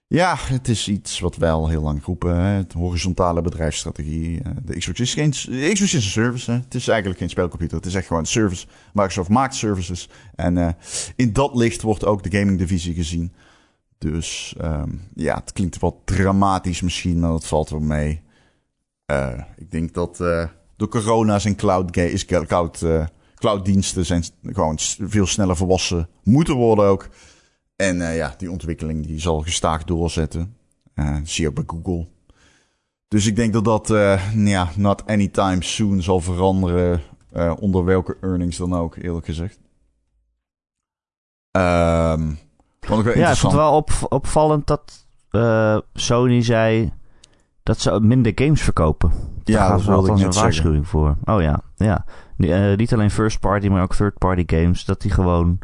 Ja, het is iets wat wij al heel lang roepen. Hè? Het horizontale bedrijfsstrategie. De Xbox is geen Xbox is een service. Hè? Het is eigenlijk geen spelcomputer. Het is echt gewoon een service. Microsoft maakt services. En in dat licht wordt ook de gaming divisie gezien. Dus um, ja, het klinkt wat dramatisch misschien, maar dat valt wel mee. ik denk dat door corona zijn cloud, is cloud clouddiensten zijn gewoon veel sneller volwassen moeten worden ook. En uh, ja, die ontwikkeling die zal gestaag doorzetten. Uh, zie je ook bij Google. Dus ik denk dat dat, uh, ja, not anytime soon zal veranderen. onder welke earnings dan ook, eerlijk gezegd. Um, ja, ik vond het wel op, opvallend dat Sony zei dat ze minder games verkopen. Ja, dat was wel een waarschuwing voor. Oh ja, ja. Uh, niet alleen first party, maar ook third party games. Dat die gewoon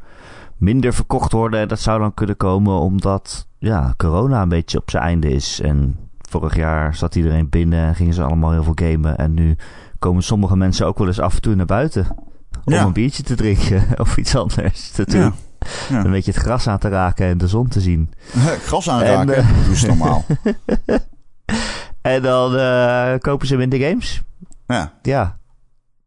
minder verkocht worden. En dat zou dan kunnen komen omdat ja, corona een beetje op zijn einde is. En vorig jaar zat iedereen binnen en gingen ze allemaal heel veel gamen. En nu komen sommige mensen ook wel eens af en toe naar buiten. Om een biertje te drinken [laughs] of iets anders te doen. Ja. Een beetje het gras aan te raken en de zon te zien. [laughs] gras aanraken, en, uh, doe is normaal. [laughs] en dan uh, kopen ze minder games. Ja. Ja,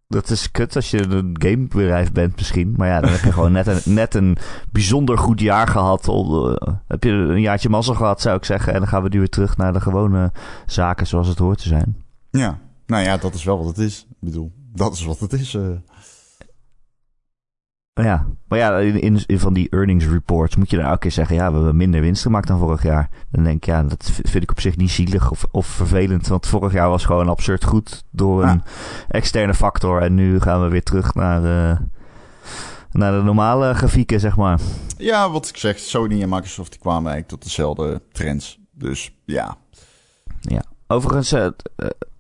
dat is kut als je een gamebedrijf bent misschien. Maar ja, dan heb je gewoon net een, net een bijzonder goed jaar gehad. Uh, heb je een jaartje mazzel gehad, zou ik zeggen. En dan gaan we nu weer terug naar de gewone zaken zoals het hoort te zijn. Ja, nou ja, dat is wel wat het is. Ik bedoel, dat is wat het is. Ja, maar ja, in, in, van die earnings reports moet je dan elke keer zeggen: ja, we hebben minder winst gemaakt dan vorig jaar. Dan denk ik, ja, dat vind ik op zich niet zielig of, of vervelend. Want vorig jaar was gewoon absurd goed door een externe factor. En nu gaan we weer terug naar, uh, naar de normale grafieken, zeg maar. Ja, wat ik zeg, Sony en Microsoft die kwamen eigenlijk tot dezelfde trends. Dus ja. Ja, overigens, uh,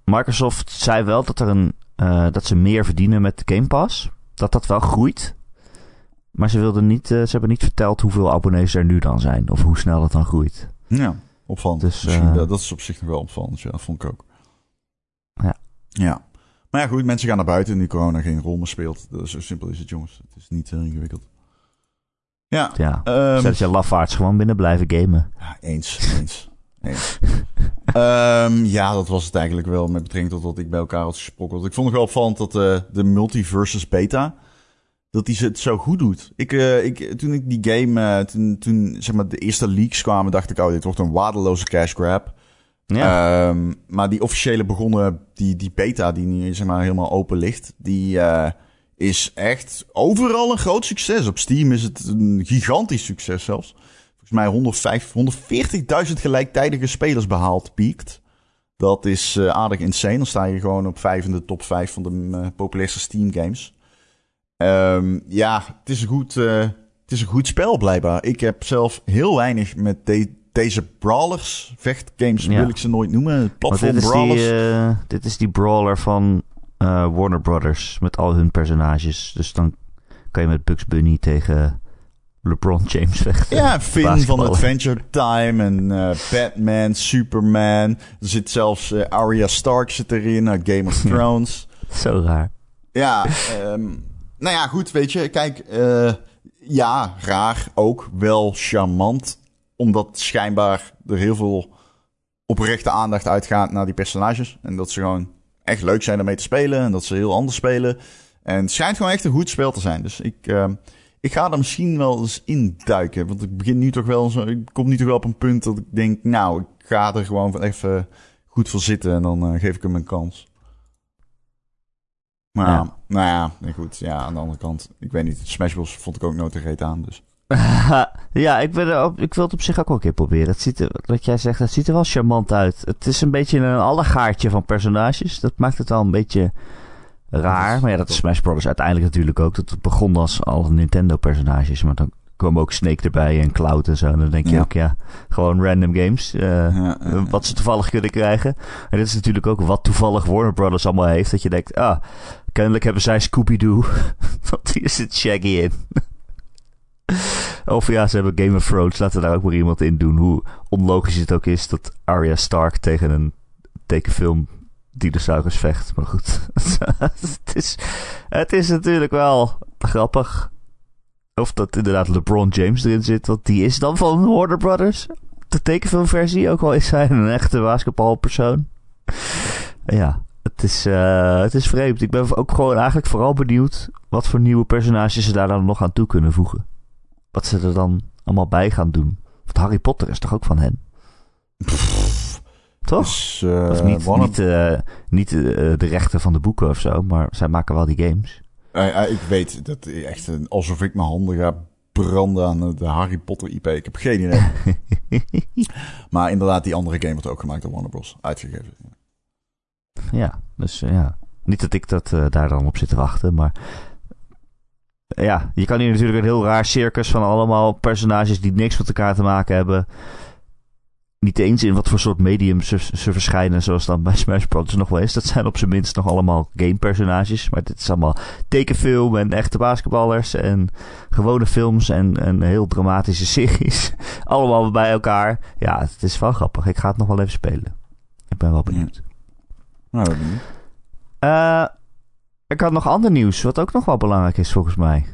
Microsoft zei wel dat, er een, uh, dat ze meer verdienen met Game Pass. Dat dat wel groeit. Maar ze, wilden niet, uh, ze hebben niet verteld hoeveel abonnees er nu dan zijn. Of hoe snel het dan groeit. Ja, opvallend. Dus, uh, dat is op zich nog wel opvallend. Ja, dat vond ik ook. Ja. Ja. Maar ja, goed. Mensen gaan naar buiten nu corona geen rol meer speelt. Zo simpel is het, jongens. Het is niet heel ingewikkeld. Ja. Ja. Um, Zet je lafaards gewoon binnen blijven gamen. Ja, eens. Eens. [laughs] eens. um, ja, dat was het eigenlijk wel met betrekking tot wat ik bij elkaar had gesproken. Ik vond het wel opvallend dat uh, de multiversus beta dat hij het zo goed doet. Ik, uh, ik, toen ik die game, uh, toen, toen zeg maar de eerste leaks kwamen, dacht ik, oh, dit wordt een waardeloze cash grab. Ja. Um, maar die officiële begonnen, die, die beta die nu zeg maar helemaal open ligt, die uh, is echt overal een groot succes. Op Steam is het een gigantisch succes zelfs. Volgens mij 105, 140.000 gelijktijdige spelers behaald, piekt. Dat is aardig insane. Dan sta je gewoon op vijf in de top 5 van de populairste Steam games. Um, ja, het is, een goed, uh, het is een goed spel blijkbaar. Ik heb zelf heel weinig met de, deze brawlers, vechtgames ja. wil ik ze nooit noemen. Platform dit brawlers. Die, uh, dit is die brawler van uh, Warner Brothers met al hun personages. Dus dan kan je met Bugs Bunny tegen LeBron James vechten. Ja, [laughs] Finn van. Adventure Time en eh, Batman, Superman. Er zit zelfs eh, Arya Stark zit erin Game of Thrones. Zo raar. Ja, ehm, nou ja, goed, weet je. Kijk, eh, ja, raar. Ook wel charmant. Omdat schijnbaar er heel veel oprechte aandacht uitgaat naar die personages. En dat ze gewoon echt leuk zijn ermee te spelen. En dat ze heel anders spelen. En het schijnt gewoon echt een goed spel te zijn. Dus ik, ehm, ik ga er misschien wel eens induiken. Want ik begin nu toch wel zo. Ik kom nu toch wel op een punt dat ik denk, nou, ik ga er gewoon even goed voor zitten. En dan eh, geef ik hem een kans. Maar Ja. nou ja, nee, goed. Ja, aan de andere kant, ik weet niet. Smash Bros. vond ik ook nooit een reet aan. Dus. [laughs] ja, ik, ben er op, ik wil het op zich ook wel een keer proberen. Het ziet er, wat jij zegt, het ziet er wel charmant uit. Het is een beetje een allegaartje van personages. Dat maakt het wel een beetje raar. Maar ja, dat is Smash Bros. uiteindelijk natuurlijk ook. Dat het begon als alle Nintendo-personages. Maar dan kwam ook Snake erbij en Cloud en zo. En dan denk je Ja. ook, ja, gewoon random games. eh, Ja, ja. wat ze toevallig kunnen krijgen. En dit is natuurlijk ook wat toevallig Warner Brothers allemaal heeft. Dat je denkt, ah, kennelijk hebben zij Scooby-Doo. [laughs] Want hier zit Shaggy in. [laughs] of ja, ze hebben Game of Thrones. Laten we daar ook maar iemand in doen. Hoe onlogisch het ook is dat Arya Stark tegen een tekenfilm dinosaurus vecht. Maar goed, [laughs] het, is, het is natuurlijk wel grappig. Of dat inderdaad LeBron James erin zit. Want die is dan van Warner Brothers de tekenfilmversie, ook al is hij een echte basketbalpersoon. Ja, het is, eh, het is vreemd. Ik ben ook gewoon eigenlijk vooral benieuwd wat voor nieuwe personages ze daar dan nog aan toe kunnen voegen. Wat ze er dan allemaal bij gaan doen. Want Harry Potter is toch ook van hen? Toch? Dus, eh, is niet, Warner- niet, eh, niet de rechten van de boeken of zo, maar zij maken wel die games. Eh, ik weet dat echt een- alsof ik mijn handen ga branden aan de Harry Potter IP. Ik heb geen idee. [laughs] maar inderdaad, die andere game wordt ook gemaakt door Warner Bros. Uitgegeven. Ja, dus eh, ja. Niet dat ik dat eh, daar dan op zit te wachten, maar. eh, ja, je kan hier natuurlijk een heel raar circus van allemaal personages die niks met elkaar te maken hebben. Niet eens in wat voor soort medium ze, ze verschijnen, zoals dan bij Smash Bros. nog wel is. Dat zijn op zijn minst nog allemaal gamepersonages. Maar dit is allemaal tekenfilm en echte basketballers en gewone films en, en heel dramatische [laughs] series. allemaal bij elkaar. Ja, het is wel grappig. Ik ga het nog wel even spelen. Ik ben wel benieuwd. Nou, niet. Eh, ik had nog ander nieuws, wat ook nog wel belangrijk is volgens mij.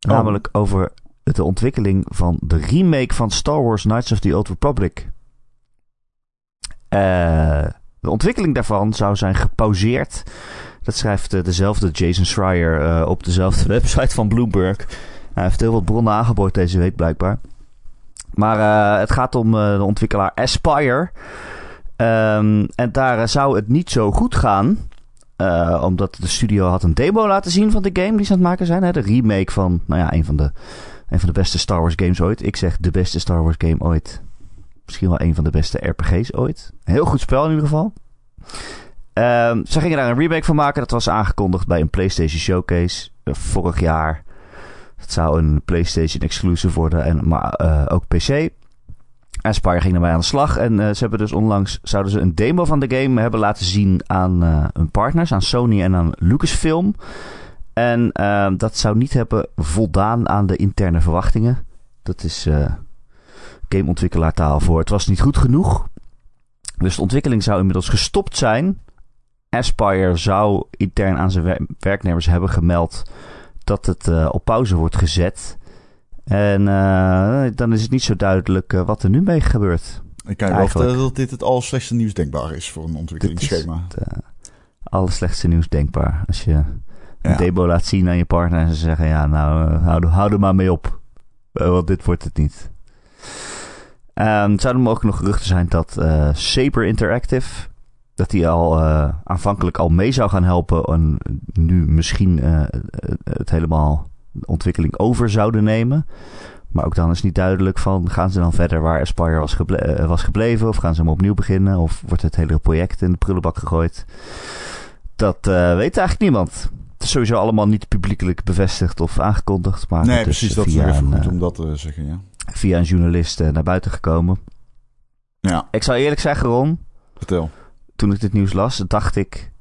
Oh. Namelijk over de ontwikkeling van de remake van Star Wars Knights of the Old Republic. Eh, de ontwikkeling daarvan zou zijn gepauzeerd. Dat schrijft eh, dezelfde Jason Schreier eh, op dezelfde [laughs] website van Bloomberg. Hij heeft heel wat bronnen aangeboord deze week blijkbaar. Maar het gaat om de ontwikkelaar Aspire. Ehm, en daar zou het niet zo goed gaan. Omdat de studio had een demo laten zien van de game die ze aan het maken zijn. Hè? De remake van, nou ja, een van, de, een van de beste Star Wars games ooit. Ik zeg de beste Star Wars game ooit. Misschien wel een van de beste RPG's ooit. Een heel goed spel in ieder geval. Ehm, ze gingen daar een remake van maken. Dat was aangekondigd bij een PlayStation Showcase eh, vorig jaar. Het zou een PlayStation exclusive worden, en, maar eh, ook PC. Aspire ging erbij aan de slag. En eh, ze hebben dus onlangs zouden ze een demo van de game hebben laten zien aan hun partners, aan Sony en aan Lucasfilm. En eh, dat zou niet hebben voldaan aan de interne verwachtingen. Dat is eh gameontwikkelaartaal voor. Het was niet goed genoeg. Dus de ontwikkeling zou inmiddels gestopt zijn. Aspire zou intern aan zijn wer- werknemers hebben gemeld dat het eh, op pauze wordt gezet. En eh, dan is het niet zo duidelijk wat er nu mee gebeurt. Ik kan je wel vertellen dat dit het allerslechtste nieuws denkbaar is voor een ontwikkelingsschema. Het allerslechtste nieuws denkbaar. Als je Ja. demo laat zien aan je partner en ze zeggen: Ja, nou, eh, hou, er- hou er maar mee op. Eh, want dit wordt het niet. Ehm het zouden ook nog geruchten zijn dat eh Saber Interactive. Dat die al aanvankelijk al mee zou gaan helpen. En nu misschien het helemaal de ontwikkeling over zouden nemen. Maar ook dan is niet duidelijk van gaan ze dan verder waar Aspire was, was gebleven. Of gaan ze hem opnieuw beginnen. Of wordt het hele project in de prullenbak gegooid. Dat weet eigenlijk niemand. Het is sowieso allemaal niet publiekelijk bevestigd of aangekondigd. Maar nee, is, precies. eh, Dat is via even een, goed eh, om dat te zeggen, ja. via een journalist eh, naar buiten gekomen. Ja, Ik zou eerlijk zeggen, Ron, vertel. toen ik dit nieuws las, dacht ik...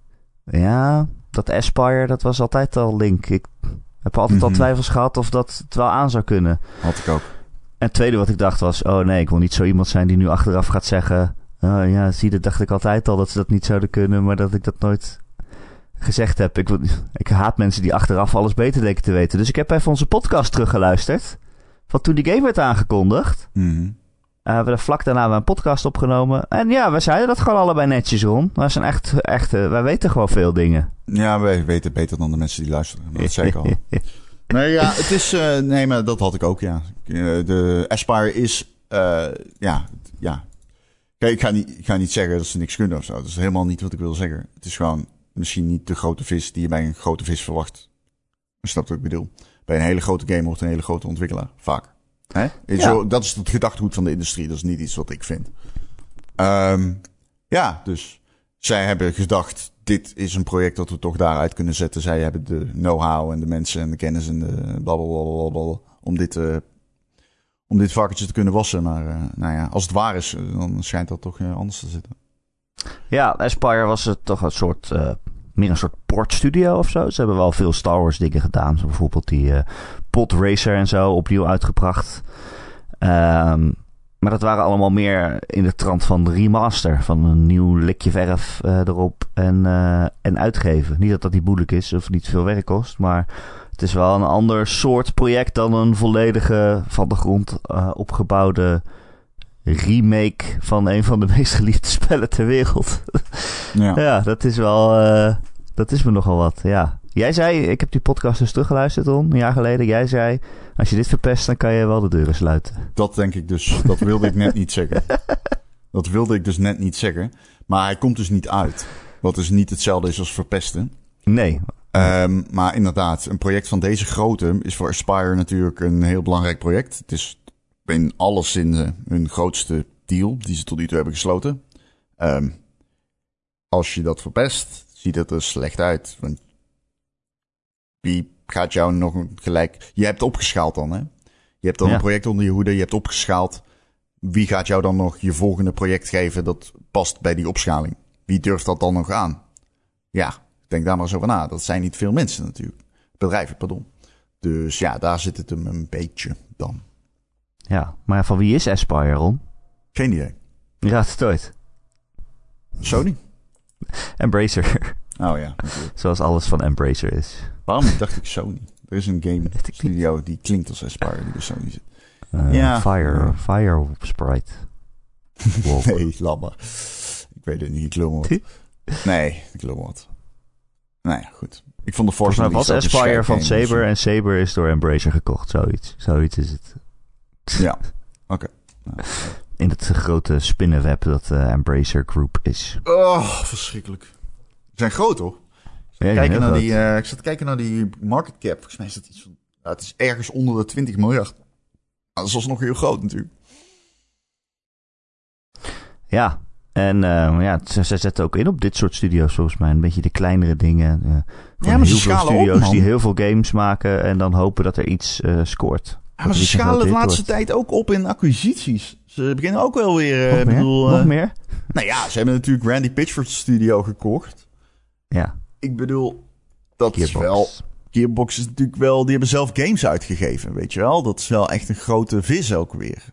Ja, dat Aspire, dat was altijd al Link. Ik, heb altijd al Mhm. twijfels gehad of dat het wel aan zou kunnen. Had ik ook. En het tweede wat ik dacht was... Oh nee, ik wil niet zo iemand zijn die nu achteraf gaat zeggen... Oh ja, zie, dat dacht ik altijd al dat ze dat niet zouden kunnen... maar dat ik dat nooit gezegd heb. Ik, ik haat mensen die achteraf alles beter denken te weten. Dus ik heb even onze podcast teruggeluisterd... van toen die game werd aangekondigd. Eh, we hebben vlak daarna een podcast opgenomen. En ja, we zeiden dat gewoon allebei netjes, Ron. Wij zijn echt, echt eh, wij weten gewoon veel dingen. Ja, wij weten beter dan de mensen die luisteren. Dat zei ik al. Nee, ja, het is. eh, nee, maar dat had ik ook, ja. Eh, De Aspire is. ja, ja. Kijk, ik ga, niet, ik ga niet zeggen dat ze niks kunnen of zo. Dat is helemaal niet wat ik wil zeggen. Het is gewoon misschien niet de grote vis die je bij een grote vis verwacht. Je snapt wat ik bedoel. Bij een hele grote game wordt een hele grote ontwikkelaar. Vaak. Hè? Zo, dat is het gedachtegoed van de industrie. Dat is niet iets wat ik vind. Ehm, ja, dus zij hebben gedacht, dit is een project dat we toch daaruit kunnen zetten. Zij hebben de know-how en de mensen en de kennis en de blablabla om dit, eh, om dit varkentje te kunnen wassen. Maar eh, nou ja, als het waar is, eh, dan schijnt dat toch anders te zitten. Ja, Aspire was het toch een soort, eh, meer een soort portstudio of zo. Ze hebben wel veel Star Wars dingen gedaan. Zo bijvoorbeeld die eh Pod Racer en zo opnieuw uitgebracht. Ehm, maar dat waren allemaal meer in de trant van remaster. Van een nieuw likje verf eh, erop en, en uitgeven. Niet dat dat niet moeilijk is of niet veel werk kost. Maar het is wel een ander soort project dan een volledige van de grond opgebouwde remake van een van de [laughs] meest geliefde spellen ter wereld. Ja. [laughs] Ja, dat is wel. eh, dat is me nogal wat. Ja. Jij zei, ik heb die podcast dus teruggeluisterd, Ron, een jaar geleden. Jij zei, als je dit verpest, dan kan je wel de deuren sluiten. Dat denk ik dus. Dat wilde ik net niet zeggen. [laughs] Dat wilde ik dus net niet zeggen. Maar hij komt dus niet uit. Wat dus niet hetzelfde is als verpesten. Nee. Ehm, maar inderdaad, een project van deze grootte is voor Aspire natuurlijk een heel belangrijk project. Het is in alle zinnen hun grootste deal die ze tot nu toe hebben gesloten. Ehm, als je dat verpest, ziet het er slecht uit. Want wie gaat jou nog gelijk... Je hebt opgeschaald dan, hè? Je hebt dan Ja. een project onder je hoede, je hebt opgeschaald. Wie gaat jou dan nog je volgende project geven dat past bij die opschaling? Wie durft dat dan nog aan? Ja, denk daar maar eens over na. Dat zijn niet veel mensen natuurlijk. Bedrijven, pardon. Dus ja, daar zit het hem een beetje dan. Ja, maar van wie is Aspire, Ron? Geen idee. Je raadt het ooit. Sony? Embracer. Oh ja, natuurlijk. Zoals alles van Embracer is. Waarom dacht ik Sony? Er is een game studio die klinkt als Aspire die bij Sony zit. Eh, Ja. Fire, Fire Sprite. Wow. [laughs] Nee. Ik weet het niet, ik lul wat. Nee, ik lul wat. Nou ja, goed. Ik vond de mij was Aspire van Saber en Saber is door Embracer gekocht. Zoiets. Zoiets is het. Ja, oké. In het grote spinnenweb dat eh, Embracer Group is. Oh, verschrikkelijk. Ze zijn groot hoor. Ja, kijken heel naar groot. die, eh, ik zat te kijken naar die market cap. Volgens mij is dat iets van... nou, het is ergens onder de 20 miljard. Nou, dat is alsnog heel groot natuurlijk. Ja, en eh, ja, ze, ze zetten ook in op dit soort studio's volgens mij. Een beetje de kleinere dingen. van Ja, maar heel veel op, studio's die heel veel games maken en dan hopen dat er iets eh, scoort. Ja, maar ze schalen de hit laatste wordt. tijd ook op in acquisities. Ze beginnen ook wel weer... eh, Nog ik meer? bedoel, Nog eh, meer? Nou ja, ze hebben natuurlijk Randy Pitchford Studio gekocht. Ja, Ik bedoel, dat is wel... Gearbox is natuurlijk wel... Die hebben zelf games uitgegeven, weet je wel? Dat is wel echt een grote vis ook weer.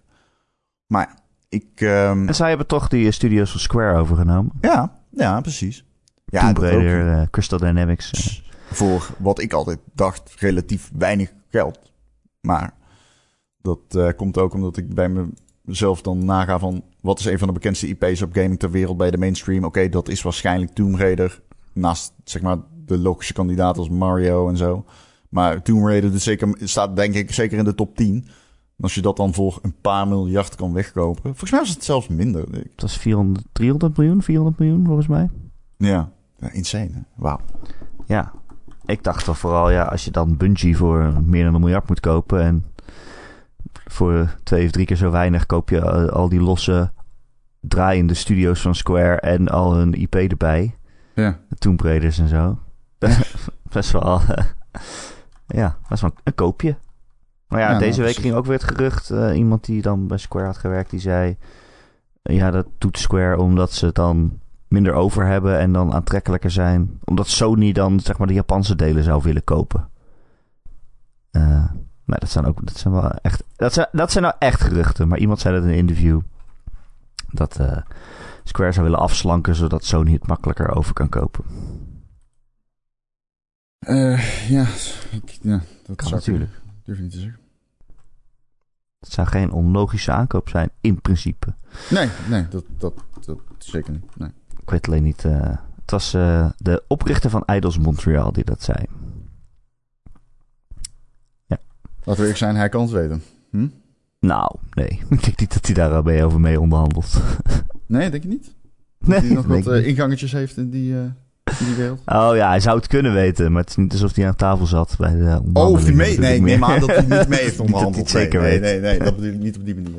Maar ik... ehm, En zij hebben toch die eh, studios van Square overgenomen. ja, ja, precies. Ja, Tomb. Raider, eh, Crystal Dynamics. voor wat ik altijd dacht, relatief weinig geld. Maar dat eh, komt ook omdat ik bij mezelf dan naga van... wat is een van de bekendste IP's op gaming ter wereld bij de mainstream? Oké, dat is waarschijnlijk Tomb Raider. Naast, zeg maar, de logische kandidaat als Mario en zo. Maar Tomb Raider is zeker, staat denk ik zeker in de top 10. En als je dat dan voor een paar miljard kan wegkopen... Volgens mij was het zelfs minder. Het was 400, 300 miljoen, 400 miljoen volgens mij. Ja, ja insane. Wauw. Ja, ik dacht toch vooral, ja, als je dan Bungie voor meer dan een miljard moet kopen en voor twee of drie keer zo weinig koop je eh, al die losse draaiende studio's van Square en al hun IP erbij. Ja. De Tomb Raiders en zo. [laughs] [laughs] best wel, eh, [laughs] ja, best wel een koopje. Maar ja, Ja, deze nou, week ging ook weer het gerucht, eh, iemand die dan bij Square had gewerkt, die zei, ja, dat doet Square omdat ze dan minder over hebben en dan aantrekkelijker zijn. Omdat Sony dan, zeg maar, de Japanse delen zou willen kopen. Maar dat zijn ook dat zijn wel echt. Dat zijn, dat zijn nou echt geruchten. Maar iemand zei dat in een interview. Dat Square zou willen afslanken zodat Sony het makkelijker over kan kopen. ja, ik, ja, dat kan natuurlijk. durf niet te zeggen. Het zou geen onlogische aankoop zijn, in principe. Nee, nee dat, dat, dat zeker niet. Nee. Ik weet alleen niet. Uh, het was de oprichter van Idols Montreal die dat zei. Ja. Laten we ik zijn, hij kan het weten. Hm? Nou, nee. [laughs] Ik denk niet dat hij daar mee over mee onderhandelt. [laughs] nee, denk je niet? Dat nee, hij nog [laughs] wat uh, ingangetjes heeft in die... Oh ja, hij zou het kunnen weten, maar het is niet alsof hij aan tafel zat bij de Oh, of hij mee? Nee, ik neem aan dat hij niet mee heeft onderhandeld. zeker nee, weet. Nee, nee, nee, dat bedoel ik niet op die manier.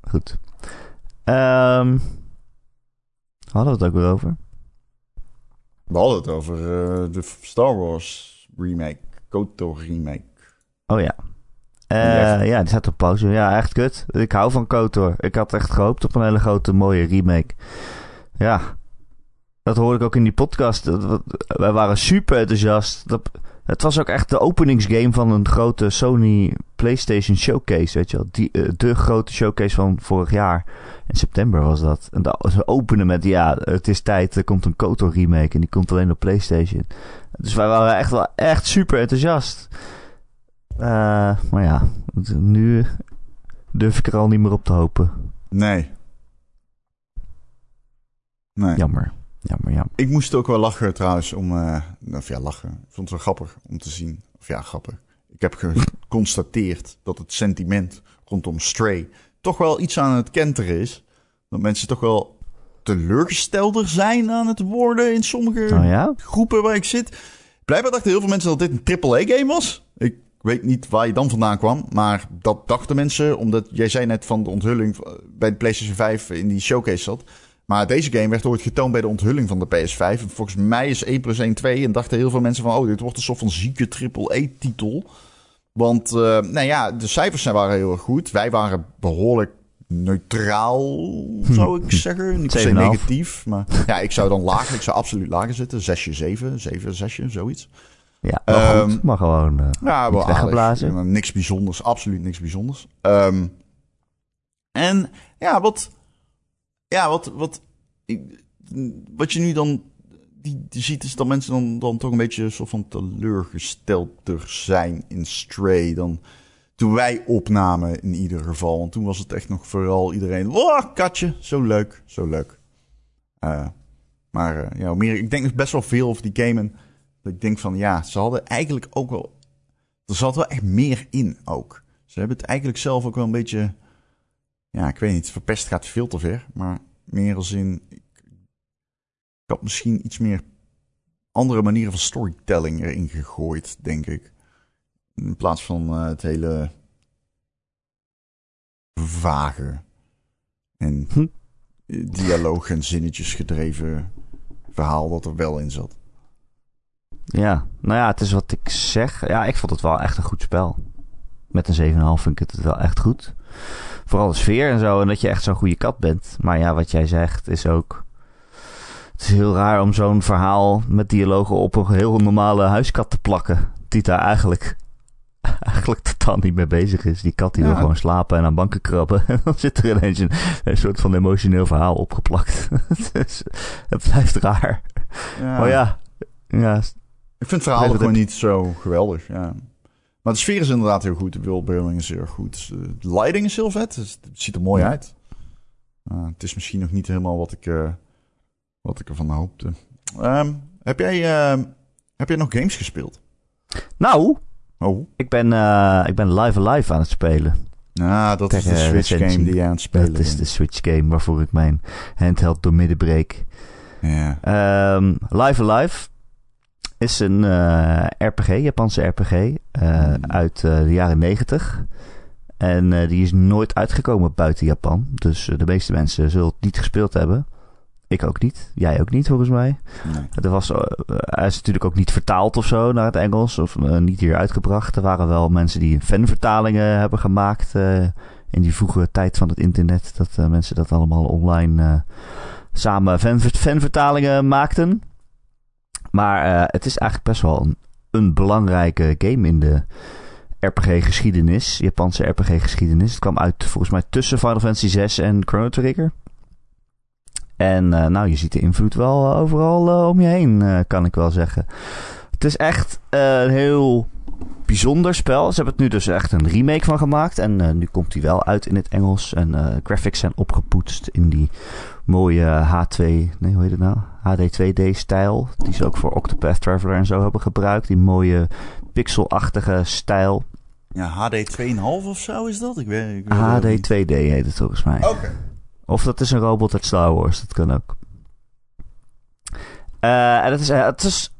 Goed. Um, hadden we het ook weer over? We hadden het over uh, de Star Wars remake, KOTOR remake. Oh ja. Uh, ja, die staat op pauze. Ja, echt kut. Ik hou van KOTOR. Ik had echt gehoopt op een hele grote mooie remake. Ja, dat hoorde ik ook in die podcast. Wij waren super enthousiast. Dat, het was ook echt de openingsgame van een grote Sony PlayStation Showcase. Weet je wel? Die, uh, de grote showcase van vorig jaar. In september was dat. En dat, ze openen met: ja, het is tijd. Er komt een KOTOR remake. En die komt alleen op PlayStation. Dus wij waren echt wel echt super enthousiast. Uh, maar ja, nu durf ik er al niet meer op te hopen. Nee. Nee. Jammer. Jammer. Ik moest ook wel lachen trouwens om... Uh, of ja, lachen. Ik vond het wel grappig om te zien. Of ja, grappig. Ik heb geconstateerd dat het sentiment rondom Stray toch wel iets aan het kenteren is. Dat mensen toch wel teleurgestelder zijn aan het worden in sommige oh ja? groepen waar ik zit. Blijkbaar dachten heel veel mensen dat dit een AAA-game was. Ik weet niet waar je dan vandaan kwam, maar dat dachten mensen, omdat jij zei net van de onthulling bij de PlayStation 5 in die showcase zat. Maar deze game werd ooit getoond bij de onthulling van de PS5. volgens mij is 1 plus 1 2. En dachten heel veel mensen van, oh, dit wordt een soort van zieke triple-E-titel. Want, uh, nou ja, de cijfers waren heel erg goed. Wij waren behoorlijk neutraal, zou ik zeggen. Niet per se negatief. Maar ja, ik zou dan lager, ik zou absoluut lager zitten. 6, 7, 7, 6, zoiets. Ja, maar, um, maar gewoon uh, ja, wel weggeblazen. niks bijzonders, absoluut niks bijzonders. Um, en ja, wat, ja, wat, wat, wat je nu dan die, ziet is dat mensen dan, dan toch een beetje soort van teleurgestelder zijn in Stray dan toen wij opnamen in ieder geval. Want toen was het echt nog vooral iedereen, wow, katje, zo leuk, zo leuk. Uh, maar uh, ja, meer, ik denk best wel veel over die game en dat ik denk van ja, ze hadden eigenlijk ook wel. Er zat wel echt meer in ook. Ze hebben het eigenlijk zelf ook wel een beetje. Ja, ik weet niet. Verpest gaat veel te ver. Maar meer als in. Ik, ik had misschien iets meer andere manieren van storytelling erin gegooid, denk ik. In plaats van uh, het hele vage en hm. dialoog en zinnetjes gedreven verhaal dat er wel in zat. Ja, nou ja, het is wat ik zeg. Ja, ik vond het wel echt een goed spel. Met een 7,5 vind ik het wel echt goed. Vooral de sfeer en zo. En dat je echt zo'n goede kat bent. Maar ja, wat jij zegt is ook... Het is heel raar om zo'n verhaal met dialogen op een heel normale huiskat te plakken. Die daar eigenlijk, [laughs] eigenlijk totaal niet mee bezig is. Die kat die wil gewoon slapen en aan banken krabben. [laughs] En dan zit er ineens een, een soort van emotioneel verhaal opgeplakt. [laughs] dus, het blijft raar. Ja. Maar ja, ja, ik vind het verhaal gewoon niet zo geweldig, ja. Maar de sfeer is inderdaad heel goed. De worldbuilding is heel goed. De lighting is heel vet. Het ziet er mooi uit. Uh, het is misschien nog niet helemaal wat ik, uh, wat ik ervan hoopte. Um, heb, jij, uh, heb jij nog games gespeeld? Nou, oh. ik, ben, uh, ik ben Live Alive aan het spelen. Ah, dat is de Switch game die je aan het spelen Dat is de Switch game waarvoor ik mijn handheld door midden breek. Ja. Um, Live Alive is een uh, eh, RPG, Japanse RPG, uh, hmm. uit uh, de jaren 90. En die is nooit uitgekomen buiten Japan. Dus de meeste mensen zullen het niet gespeeld hebben. Ik ook niet. Jij ook niet, volgens mij. Nee. Er was, hij is natuurlijk ook niet vertaald of zo naar het Engels. Of niet hier uitgebracht. Er waren wel mensen die fanvertalingen hebben gemaakt. in die vroege tijd van het internet. Dat mensen dat allemaal online samen fan, fanvertalingen maakten. Maar het is eigenlijk best wel een, een belangrijke game in de RPG-geschiedenis, Japanse RPG-geschiedenis. Het kwam uit volgens mij tussen Final Fantasy 6 en Chrono Trigger. En uh, nou, je ziet de invloed wel overal uh, om je heen, kan ik wel zeggen. Het is echt een heel bijzonder spel. Ze hebben het nu dus echt een remake van gemaakt. En nu komt hij wel uit in het Engels. En graphics zijn opgepoetst in die mooie H2, nee, hoe heet het nou? HD 2D-stijl. Die ze ook voor Octopath Traveler en zo hebben gebruikt. Die mooie pixelachtige stijl. Ja, HD 2,5 of zo is dat? Ik weet, ik weet HD 2D heet het volgens mij. Oké. Of dat is een robot uit Star Wars, dat kan ook. Uh, en het is, het is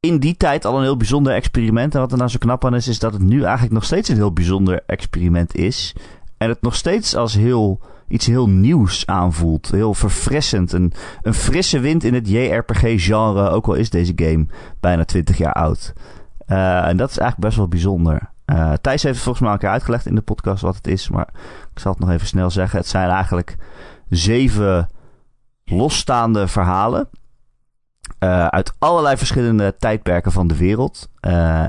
in die tijd al een heel bijzonder experiment. En wat er nou zo knap aan is, is dat het nu eigenlijk nog steeds een heel bijzonder experiment is. En het nog steeds als heel, iets heel nieuws aanvoelt. Heel verfrissend. Een, een frisse wind in het JRPG-genre. Ook al is deze game bijna 20 jaar oud. Uh, en dat is eigenlijk best wel bijzonder. Uh, Thijs heeft het volgens mij een keer uitgelegd in de podcast wat het is. Maar ik zal het nog even snel zeggen. Het zijn eigenlijk zeven losstaande verhalen. Uh, uit allerlei verschillende tijdperken van de wereld. Uh,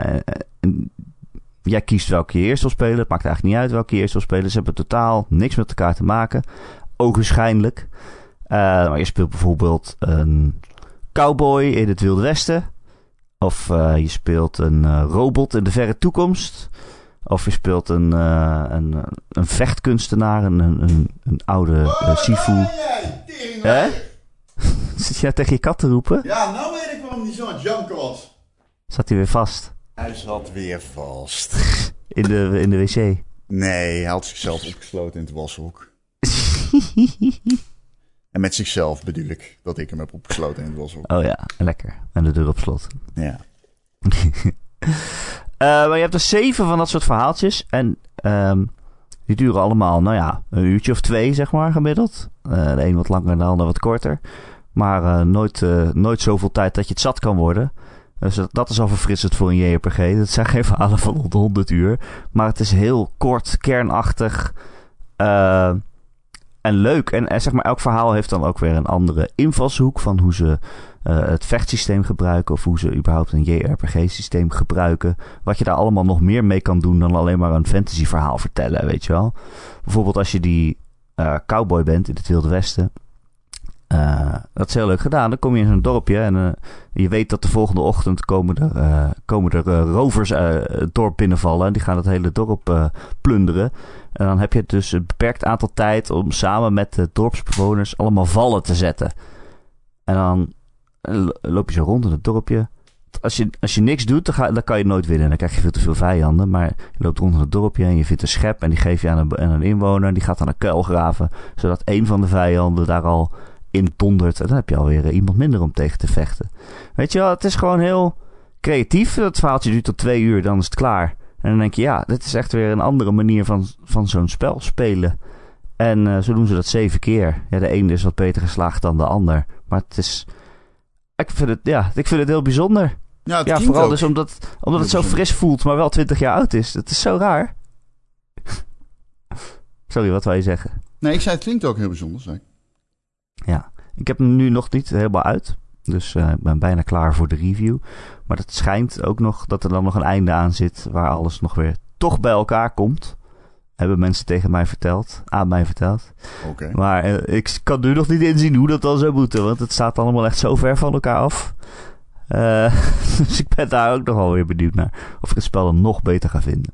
jij kiest welke je eerst wil spelen. Het maakt eigenlijk niet uit welke je eerst wil spelen. Ze hebben totaal niks met elkaar te maken. Ogenschijnlijk. maar je speelt bijvoorbeeld een cowboy in het Wilde Westen. Of uh, je speelt een uh, robot in de verre toekomst. Of je speelt een, uh, een, een vechtkunstenaar, een, een, een oude Sifu. Hè? [laughs] Zit jij tegen je kat te roepen? Ja, nou weet ik waarom hij zo aan het janken was. Zat hij weer vast? Hij zat weer vast. in, de, in de wc? Nee, hij had zichzelf opgesloten in het washoek. [laughs] En met zichzelf bedoel ik dat ik hem heb opgesloten in het washoek. Oh ja, lekker. En de deur op slot. Ja. uh, [laughs] maar je hebt er zeven van dat soort verhaaltjes. En um, die duren allemaal, nou ja, een uurtje of twee, zeg maar, gemiddeld. Uh, de een wat langer, de ander wat korter. Maar uh, nooit, nooit zoveel tijd dat je het zat kan worden. Dus dat is al verfrissend voor een JRPG. Dat zijn [laughs] geen verhalen van 100 uur. Maar het is heel kort, kernachtig en leuk. En zeg maar, elk verhaal heeft dan ook weer een andere invalshoek van hoe ze uh, het vechtsysteem gebruiken of hoe ze überhaupt een JRPG-systeem gebruiken. Wat je daar allemaal nog meer mee kan doen dan alleen maar een fantasy verhaal vertellen, weet je wel. Bijvoorbeeld als je die uh, cowboy bent in het Wilde Westen. Uh, dat is heel leuk gedaan. Dan kom je in zo'n dorpje en je weet dat de volgende ochtend komen er, komen er rovers het dorp binnenvallen. En die gaan het hele dorp plunderen. En dan heb je dus een beperkt aantal tijd om samen met de dorpsbewoners allemaal vallen te zetten. En dan loop je zo rond in het dorpje. Als je, als je niks doet, dan, ga, dan kan je nooit winnen. Dan krijg je veel te veel vijanden. Maar je loopt rond in het dorpje en je vindt een schep. En die geef je aan een, een inwoner. Die gaat dan een kuil graven. Zodat een van de vijanden daar al in dondert. En dan heb je alweer eh, iemand minder om tegen te vechten. Weet je wel, het is gewoon heel creatief. Dat verhaaltje duurt tot twee uur, dan is het klaar. En dan denk je, ja, dit is echt weer een andere manier van, van zo'n spel spelen. En uh, zo doen ze dat zeven keer. Ja, de ene is wat beter geslaagd dan de ander. Maar het is. Ik vind het, ja, ik vind het heel bijzonder. Ja, ja vooral ook. dus omdat, omdat het zo fris voelt, maar wel twintig jaar oud is. Dat is zo raar. Sorry, wat wil je zeggen? Nee, ik zei het klinkt ook heel bijzonder, zeg. Ja, ik heb hem nu nog niet helemaal uit. Dus uh, ik ben bijna klaar voor de review. Maar het schijnt ook nog dat er dan nog een einde aan zit. Waar alles nog weer toch bij elkaar komt. Hebben mensen tegen mij verteld. Aan mij verteld. Okay. Maar uh, ik kan nu nog niet inzien hoe dat dan zou moeten. Want het staat allemaal echt zo ver van elkaar af. Uh, [laughs] dus ik ben daar ook nog wel weer benieuwd naar. Of ik het spel dan nog beter ga vinden.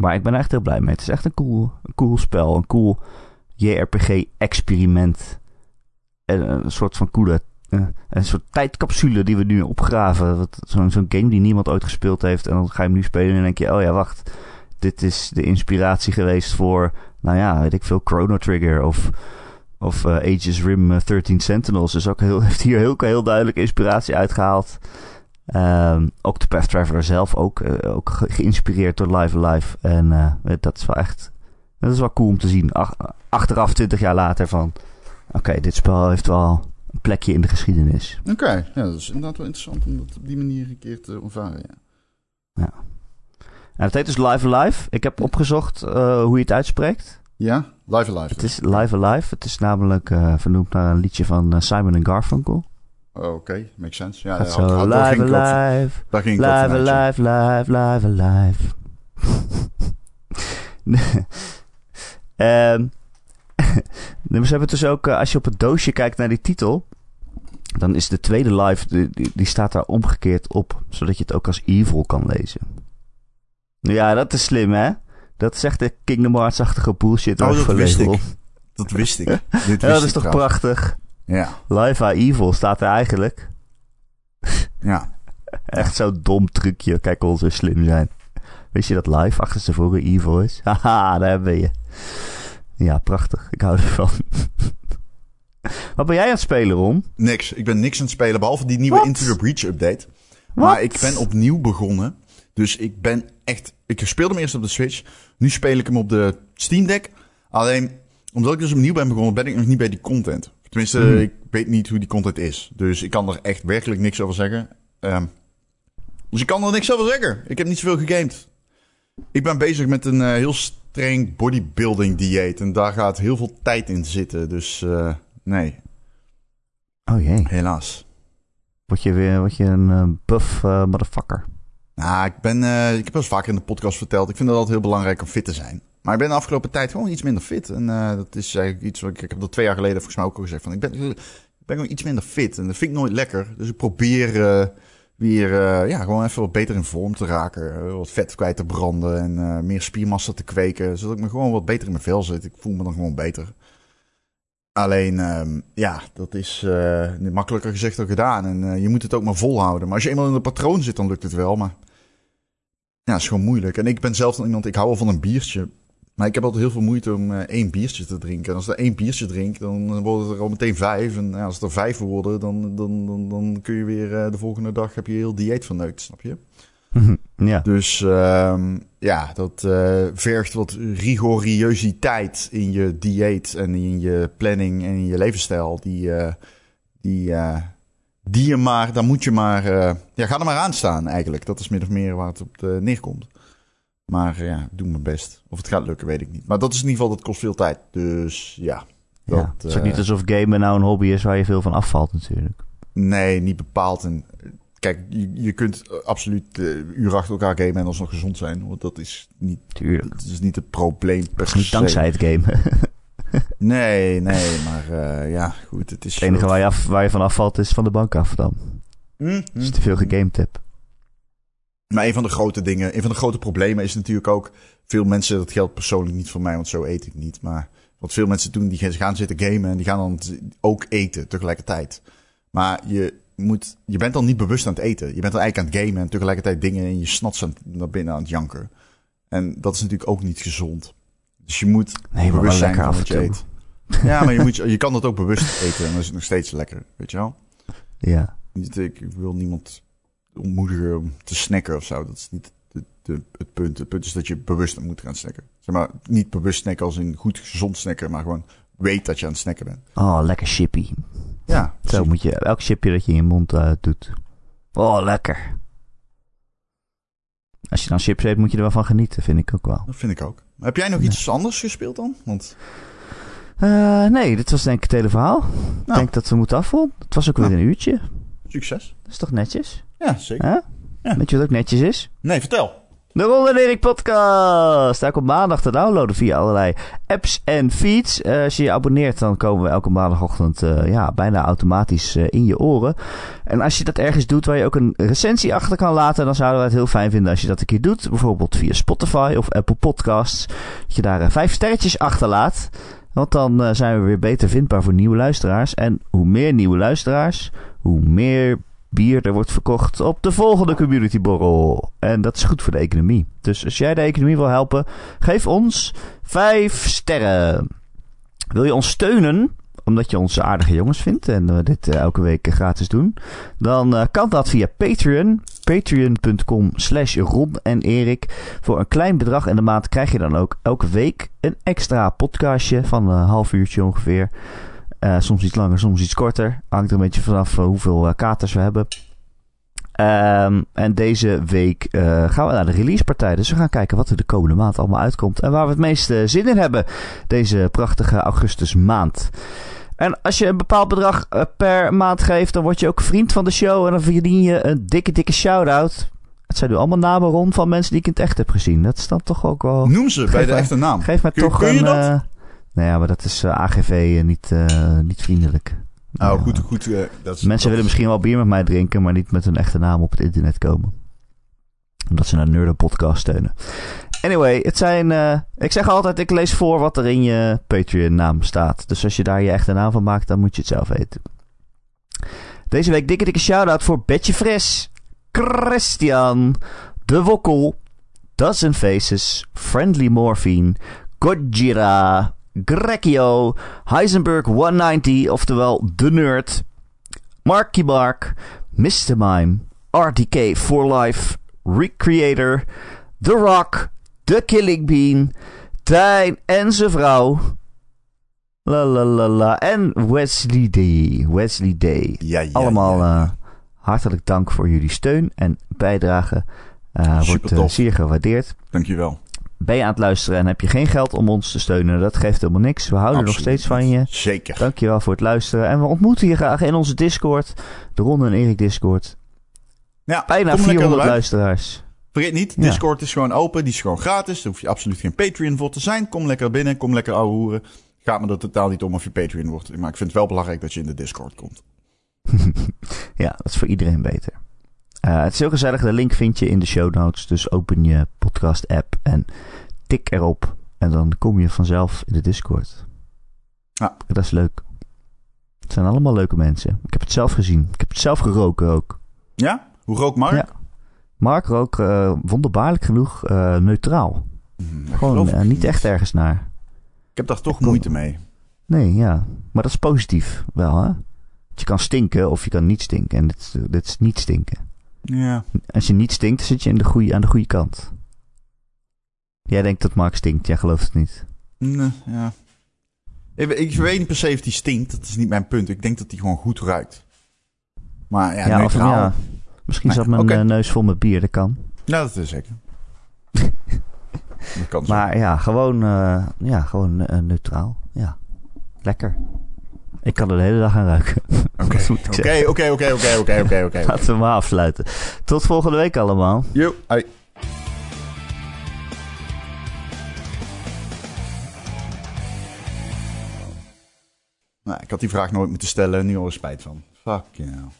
Maar ik ben er echt heel blij mee. Het is echt een cool, een cool spel. Een cool JRPG-experiment. Een soort van coole een soort tijdcapsule die we nu opgraven. Zo'n zo'n game die niemand ooit gespeeld heeft. En dan ga je hem nu spelen en dan denk je... Oh ja, wacht. Dit is de inspiratie geweest voor... Nou ja, weet ik veel. Chrono Trigger of... Of uh, Aegis Rim 13 Sentinels. Dus ook heel, [laughs] heeft hier heel, heel duidelijk inspiratie uitgehaald. Um, Octopath Traveler zelf ook, uh, ook geïnspireerd door Live Alive. En dat is wel echt... Dat is wel cool om te zien. Ach, achteraf, 20 jaar later van... Oké, okay, dit spel heeft wel een plekje in de geschiedenis. Oké, okay. ja, dat is inderdaad wel interessant om dat op die manier een keer te ervaren. Ja. ja. En het heet dus Live Alive. Ik heb opgezocht uh, hoe je het uitspreekt. Ja, Live Alive. Het is Live Alive. Het is namelijk uh, vernoemd naar een liedje van uh, Simon Garfunkel. Oh, Oké, makes sense. Ja, ja, zo had- live, alive, daar ging live, ja. alive, live, live, alive. [laughs] Ehm, nee, maar ze hebben dus ook, eh, als je op het doosje kijkt naar die titel, dan is de tweede live, die, die, die staat daar omgekeerd op, zodat je het ook als evil kan lezen. Ja, dat is slim, hè? Dat is echt de Kingdom Hearts-achtige bullshit. Oh, dat wist ik. Dat wist ik. [laughs] Dit Ja, dat is toch trouwens. prachtig? Ja, Live are evil staat er eigenlijk. ja. [laughs] Echt zo'n dom trucje. Kijk hoe ze slim zijn. Wist je dat live achter zijn voren evil is? [laughs] Haha, daar ben je. Ja, prachtig. Ik hou ervan. Wat ben jij aan het spelen, Ron? Niks. Ik ben niks aan het spelen, behalve die nieuwe? Into the Breach update. Maar ik ben opnieuw begonnen. Dus ik ben echt... Ik speelde hem eerst op de Switch. Nu speel ik hem op de Steam Deck. Alleen, omdat ik dus opnieuw ben begonnen, ben ik nog niet bij die content. Tenminste, Mhm. ik weet niet hoe die content is. Dus ik kan er echt werkelijk niks over zeggen. Ehm, dus ik kan er niks over zeggen. Ik heb niet zoveel gegamed. Ik ben bezig met een eh, heel streng bodybuilding dieet. En daar gaat heel veel tijd in zitten. Dus eh, nee, Oh jee. helaas. Word je weer word je een eh, buff motherfucker. Nou, ik ben, eh, ik heb wel eens vaker in de podcast verteld. Ik vind het altijd heel belangrijk om fit te zijn. Maar ik ben de afgelopen tijd gewoon iets minder fit. En eh, dat is eigenlijk iets wat ik, heb dat twee jaar geleden volgens mij ook al gezegd. Van, ik, ben, ik ben gewoon iets minder fit. En dat vind ik nooit lekker. Dus ik probeer eh, weer ja, gewoon even wat beter in vorm te raken. wat vet kwijt te branden. En meer spiermassa te kweken. Zodat ik me gewoon wat beter in mijn vel zit. Ik voel me dan gewoon beter. Alleen, ehm, ja, dat is makkelijker gezegd dan gedaan. En je moet het ook maar volhouden. Maar als je eenmaal in een patroon zit, dan lukt het wel. Maar ja, is gewoon moeilijk. En ik ben zelf iemand, ik hou wel van een biertje. Maar ik heb altijd heel veel moeite om eh, één biertje te drinken. En als ik er één biertje drink, dan worden er al meteen vijf. En ja, als het er vijf worden, dan, dan, dan, dan kun je weer eh, de volgende dag heb je heel dieet verneukt, snap je? [laughs] ja. Dus ehm, ja, dat eh, vergt wat rigoriositeit in je dieet en in je planning en in je levensstijl. Die, eh, die, eh, die je maar, daar moet je maar, eh, ja, ga er maar aan staan eigenlijk. Dat is min of meer waar het op de neerkomt. Maar ja, ik doe mijn best. Of het gaat lukken, weet ik niet. Maar dat is in ieder geval, dat kost veel tijd. Dus ja. Dat, ja. Het is ook eh, niet alsof gamen nou een hobby is waar je veel van afvalt natuurlijk. Nee, niet bepaald. En eh, kijk, je, je kunt eh, absoluut uh, uren achter elkaar gamen en alsnog gezond zijn. Want dat is niet, Tuurlijk. dat is niet het probleem per is niet se. dankzij het gamen. [laughs] [laughs] Nee, nee, maar eh, ja, goed. Het is Het enige waar je, af, waar je van afvalt is van de bank af dan. Je hm. te veel gegamed hebt. Maar een van de grote dingen, een van de grote problemen is natuurlijk ook... Veel mensen, dat geldt persoonlijk niet voor mij, want zo eet ik niet. Maar wat veel mensen doen, die gaan zitten gamen en die gaan dan ook eten tegelijkertijd. Maar je, moet, je bent dan niet bewust aan het eten. Je bent dan eigenlijk aan het gamen en tegelijkertijd dingen in je snats aan, naar binnen aan het janken. En dat is natuurlijk ook niet gezond. Dus je moet Nee, maar bewust zijn lekker van wat je eet. Ja, maar je, moet, [laughs] je kan dat ook bewust eten en dan is het nog steeds lekker. Weet je wel? Ja. Niet, ik wil niemand ontmoedigen om te snacken of zo. Dat is niet de, de- het punt. Het punt is dat je bewust moet gaan snacken. Zeg maar, niet bewust snacken als in goed gezond snacken, maar gewoon weet dat je aan het snacken bent. Oh, lekker chippy. Ja, Zo moet je elk chipje dat je in je mond eh, doet. Oh, lekker. Als je dan chips eet, moet je er wel van genieten, vind ik ook wel. Dat vind ik ook. Heb jij nog iets anders gespeeld dan? Want Eh, nee, dit was denk ik het hele verhaal. Ik Nou. denk dat we moeten afronden. Het was ook weer Nou. een uurtje. succes. Dat is toch netjes? Ja, zeker. Ja. Weet je wat ook netjes is? Nee, vertel. De Ron en Erik podcast. Daar komt maandag te downloaden via allerlei apps en feeds. Eh, als je je abonneert, dan komen we elke maandagochtend eh, ja, bijna automatisch eh, in je oren. En als je dat ergens doet waar je ook een recensie achter kan laten, dan zouden we het heel fijn vinden als je dat een keer doet. Bijvoorbeeld via Spotify of Apple Podcasts. Dat je daar vijf sterretjes achterlaat. Want dan zijn we weer beter vindbaar voor nieuwe luisteraars. En hoe meer nieuwe luisteraars, hoe meer bier er wordt verkocht op de volgende communityborrel. En dat is goed voor de economie. Dus als jij de economie wil helpen, geef ons vijf sterren. Wil je ons steunen, omdat je ons aardige jongens vindt en we dit eh, elke week eh, gratis doen, dan eh, kan dat via Patreon. Patreon.com slash Ron en Erik. Voor een klein bedrag in de maand krijg je dan ook elke week een extra podcastje van een half uurtje ongeveer. Eh, soms iets langer, soms iets korter. Hangt er een beetje vanaf eh, hoeveel eh, katers we hebben. Ehm, en deze week gaan we naar de releasepartij. Dus we gaan kijken wat er de komende maand allemaal uitkomt. En waar we het meeste zin in hebben. Deze prachtige augustusmaand. En als je een bepaald bedrag per maand geeft, dan word je ook vriend van de show. En dan verdien je een dikke, dikke shout-out. Het zijn nu allemaal namen rond van mensen die ik in het echt heb gezien. Dat is dan toch ook wel... Noem ze bij de echte naam. Geef mij Kun- toch kun je een... dat? Eh, nou ja, maar dat is eh, AGV en niet, eh, niet vriendelijk. Nou, Ja. goed, goed. eh, dat is, Mensen dat willen is- misschien wel bier met mij drinken, maar niet met hun echte naam op het internet komen. Omdat ze naar Nerden Podcast steunen. Anyway, het zijn. eh, ik zeg altijd: ik lees voor wat er in je Patreon-naam staat. Dus als je daar je echte naam van maakt, dan moet je het zelf weten. Deze week dikke dikke shout-out voor Betje Fris, Christian, De Wokkel, Dozen Faces, Friendly Morphine, Gojira, Grekio, Heisenberg 190, oftewel De Nerd, Mark, Mr. Mime, RTK for Life, Recreator, The Rock, The Killing Bean, Tijn en zijn vrouw. La la la la. En Wesley D. Wesley Day. Ja, ja, Allemaal ja. eh, hartelijk dank voor jullie steun en bijdrage. Eh, wordt eh, zeer gewaardeerd. Dankjewel. Ben je aan het luisteren en heb je geen geld om ons te steunen? Dat geeft helemaal niks. We houden nog steeds van je. Zeker. Dankjewel voor het luisteren. En we ontmoeten je graag in onze Discord. De Ron en Erik Discord. Ja, Bijna kom lekker 400 erbij. luisteraars. Vergeet niet, Ja. Discord is gewoon open. Die is gewoon gratis. Daar hoef je absoluut geen Patreon voor te zijn. Kom lekker binnen. Kom lekker ouwe hoeren. Gaat me er totaal niet om of je Patreon wordt. Maar ik vind het wel belangrijk dat je in de Discord komt. [laughs] Ja, dat is voor iedereen beter. Eh, het is heel gezellig. De link vind je in de show notes. Dus open je podcast app en tik erop. En dan kom je vanzelf in de Discord. Ja. Dat is leuk. Het zijn allemaal leuke mensen. Ik heb het zelf gezien. Ik heb het zelf geroken ook. Ja? Hoe rook Mark? Ja. Mark rook eh, wonderbaarlijk genoeg eh, neutraal. Hm, dat Gewoon niet echt ergens naar. Ik heb daar toch moeite mee. Nee, ja. Maar dat is positief wel, hè? Je kan stinken of je kan niet stinken. En dit, dit is niet stinken. Ja. Als je niet stinkt, zit je in de aan de goede kant. Jij denkt dat Mark stinkt, jij gelooft het niet. Nee, ja. Ik, ik weet niet per se of die stinkt. Dat is niet mijn punt. Ik denk dat die gewoon goed ruikt. Maar ja, neutraal. ja, misschien Nee, zat mijn eh, neus vol met bier, dat kan. Ja, dat is zeker. [laughs] dat kan zo. Maar ja, gewoon, eh, ja, gewoon eh, neutraal. Ja, lekker. Ik kan er de hele dag aan ruiken. [laughs] Oké, oké, oké, oké, oké, oké, oké. Laten we maar afsluiten. Tot volgende week allemaal. Yo, hoi. Nou, ik had die vraag nooit moeten stellen. Nu al spijt van. Fuck, you know.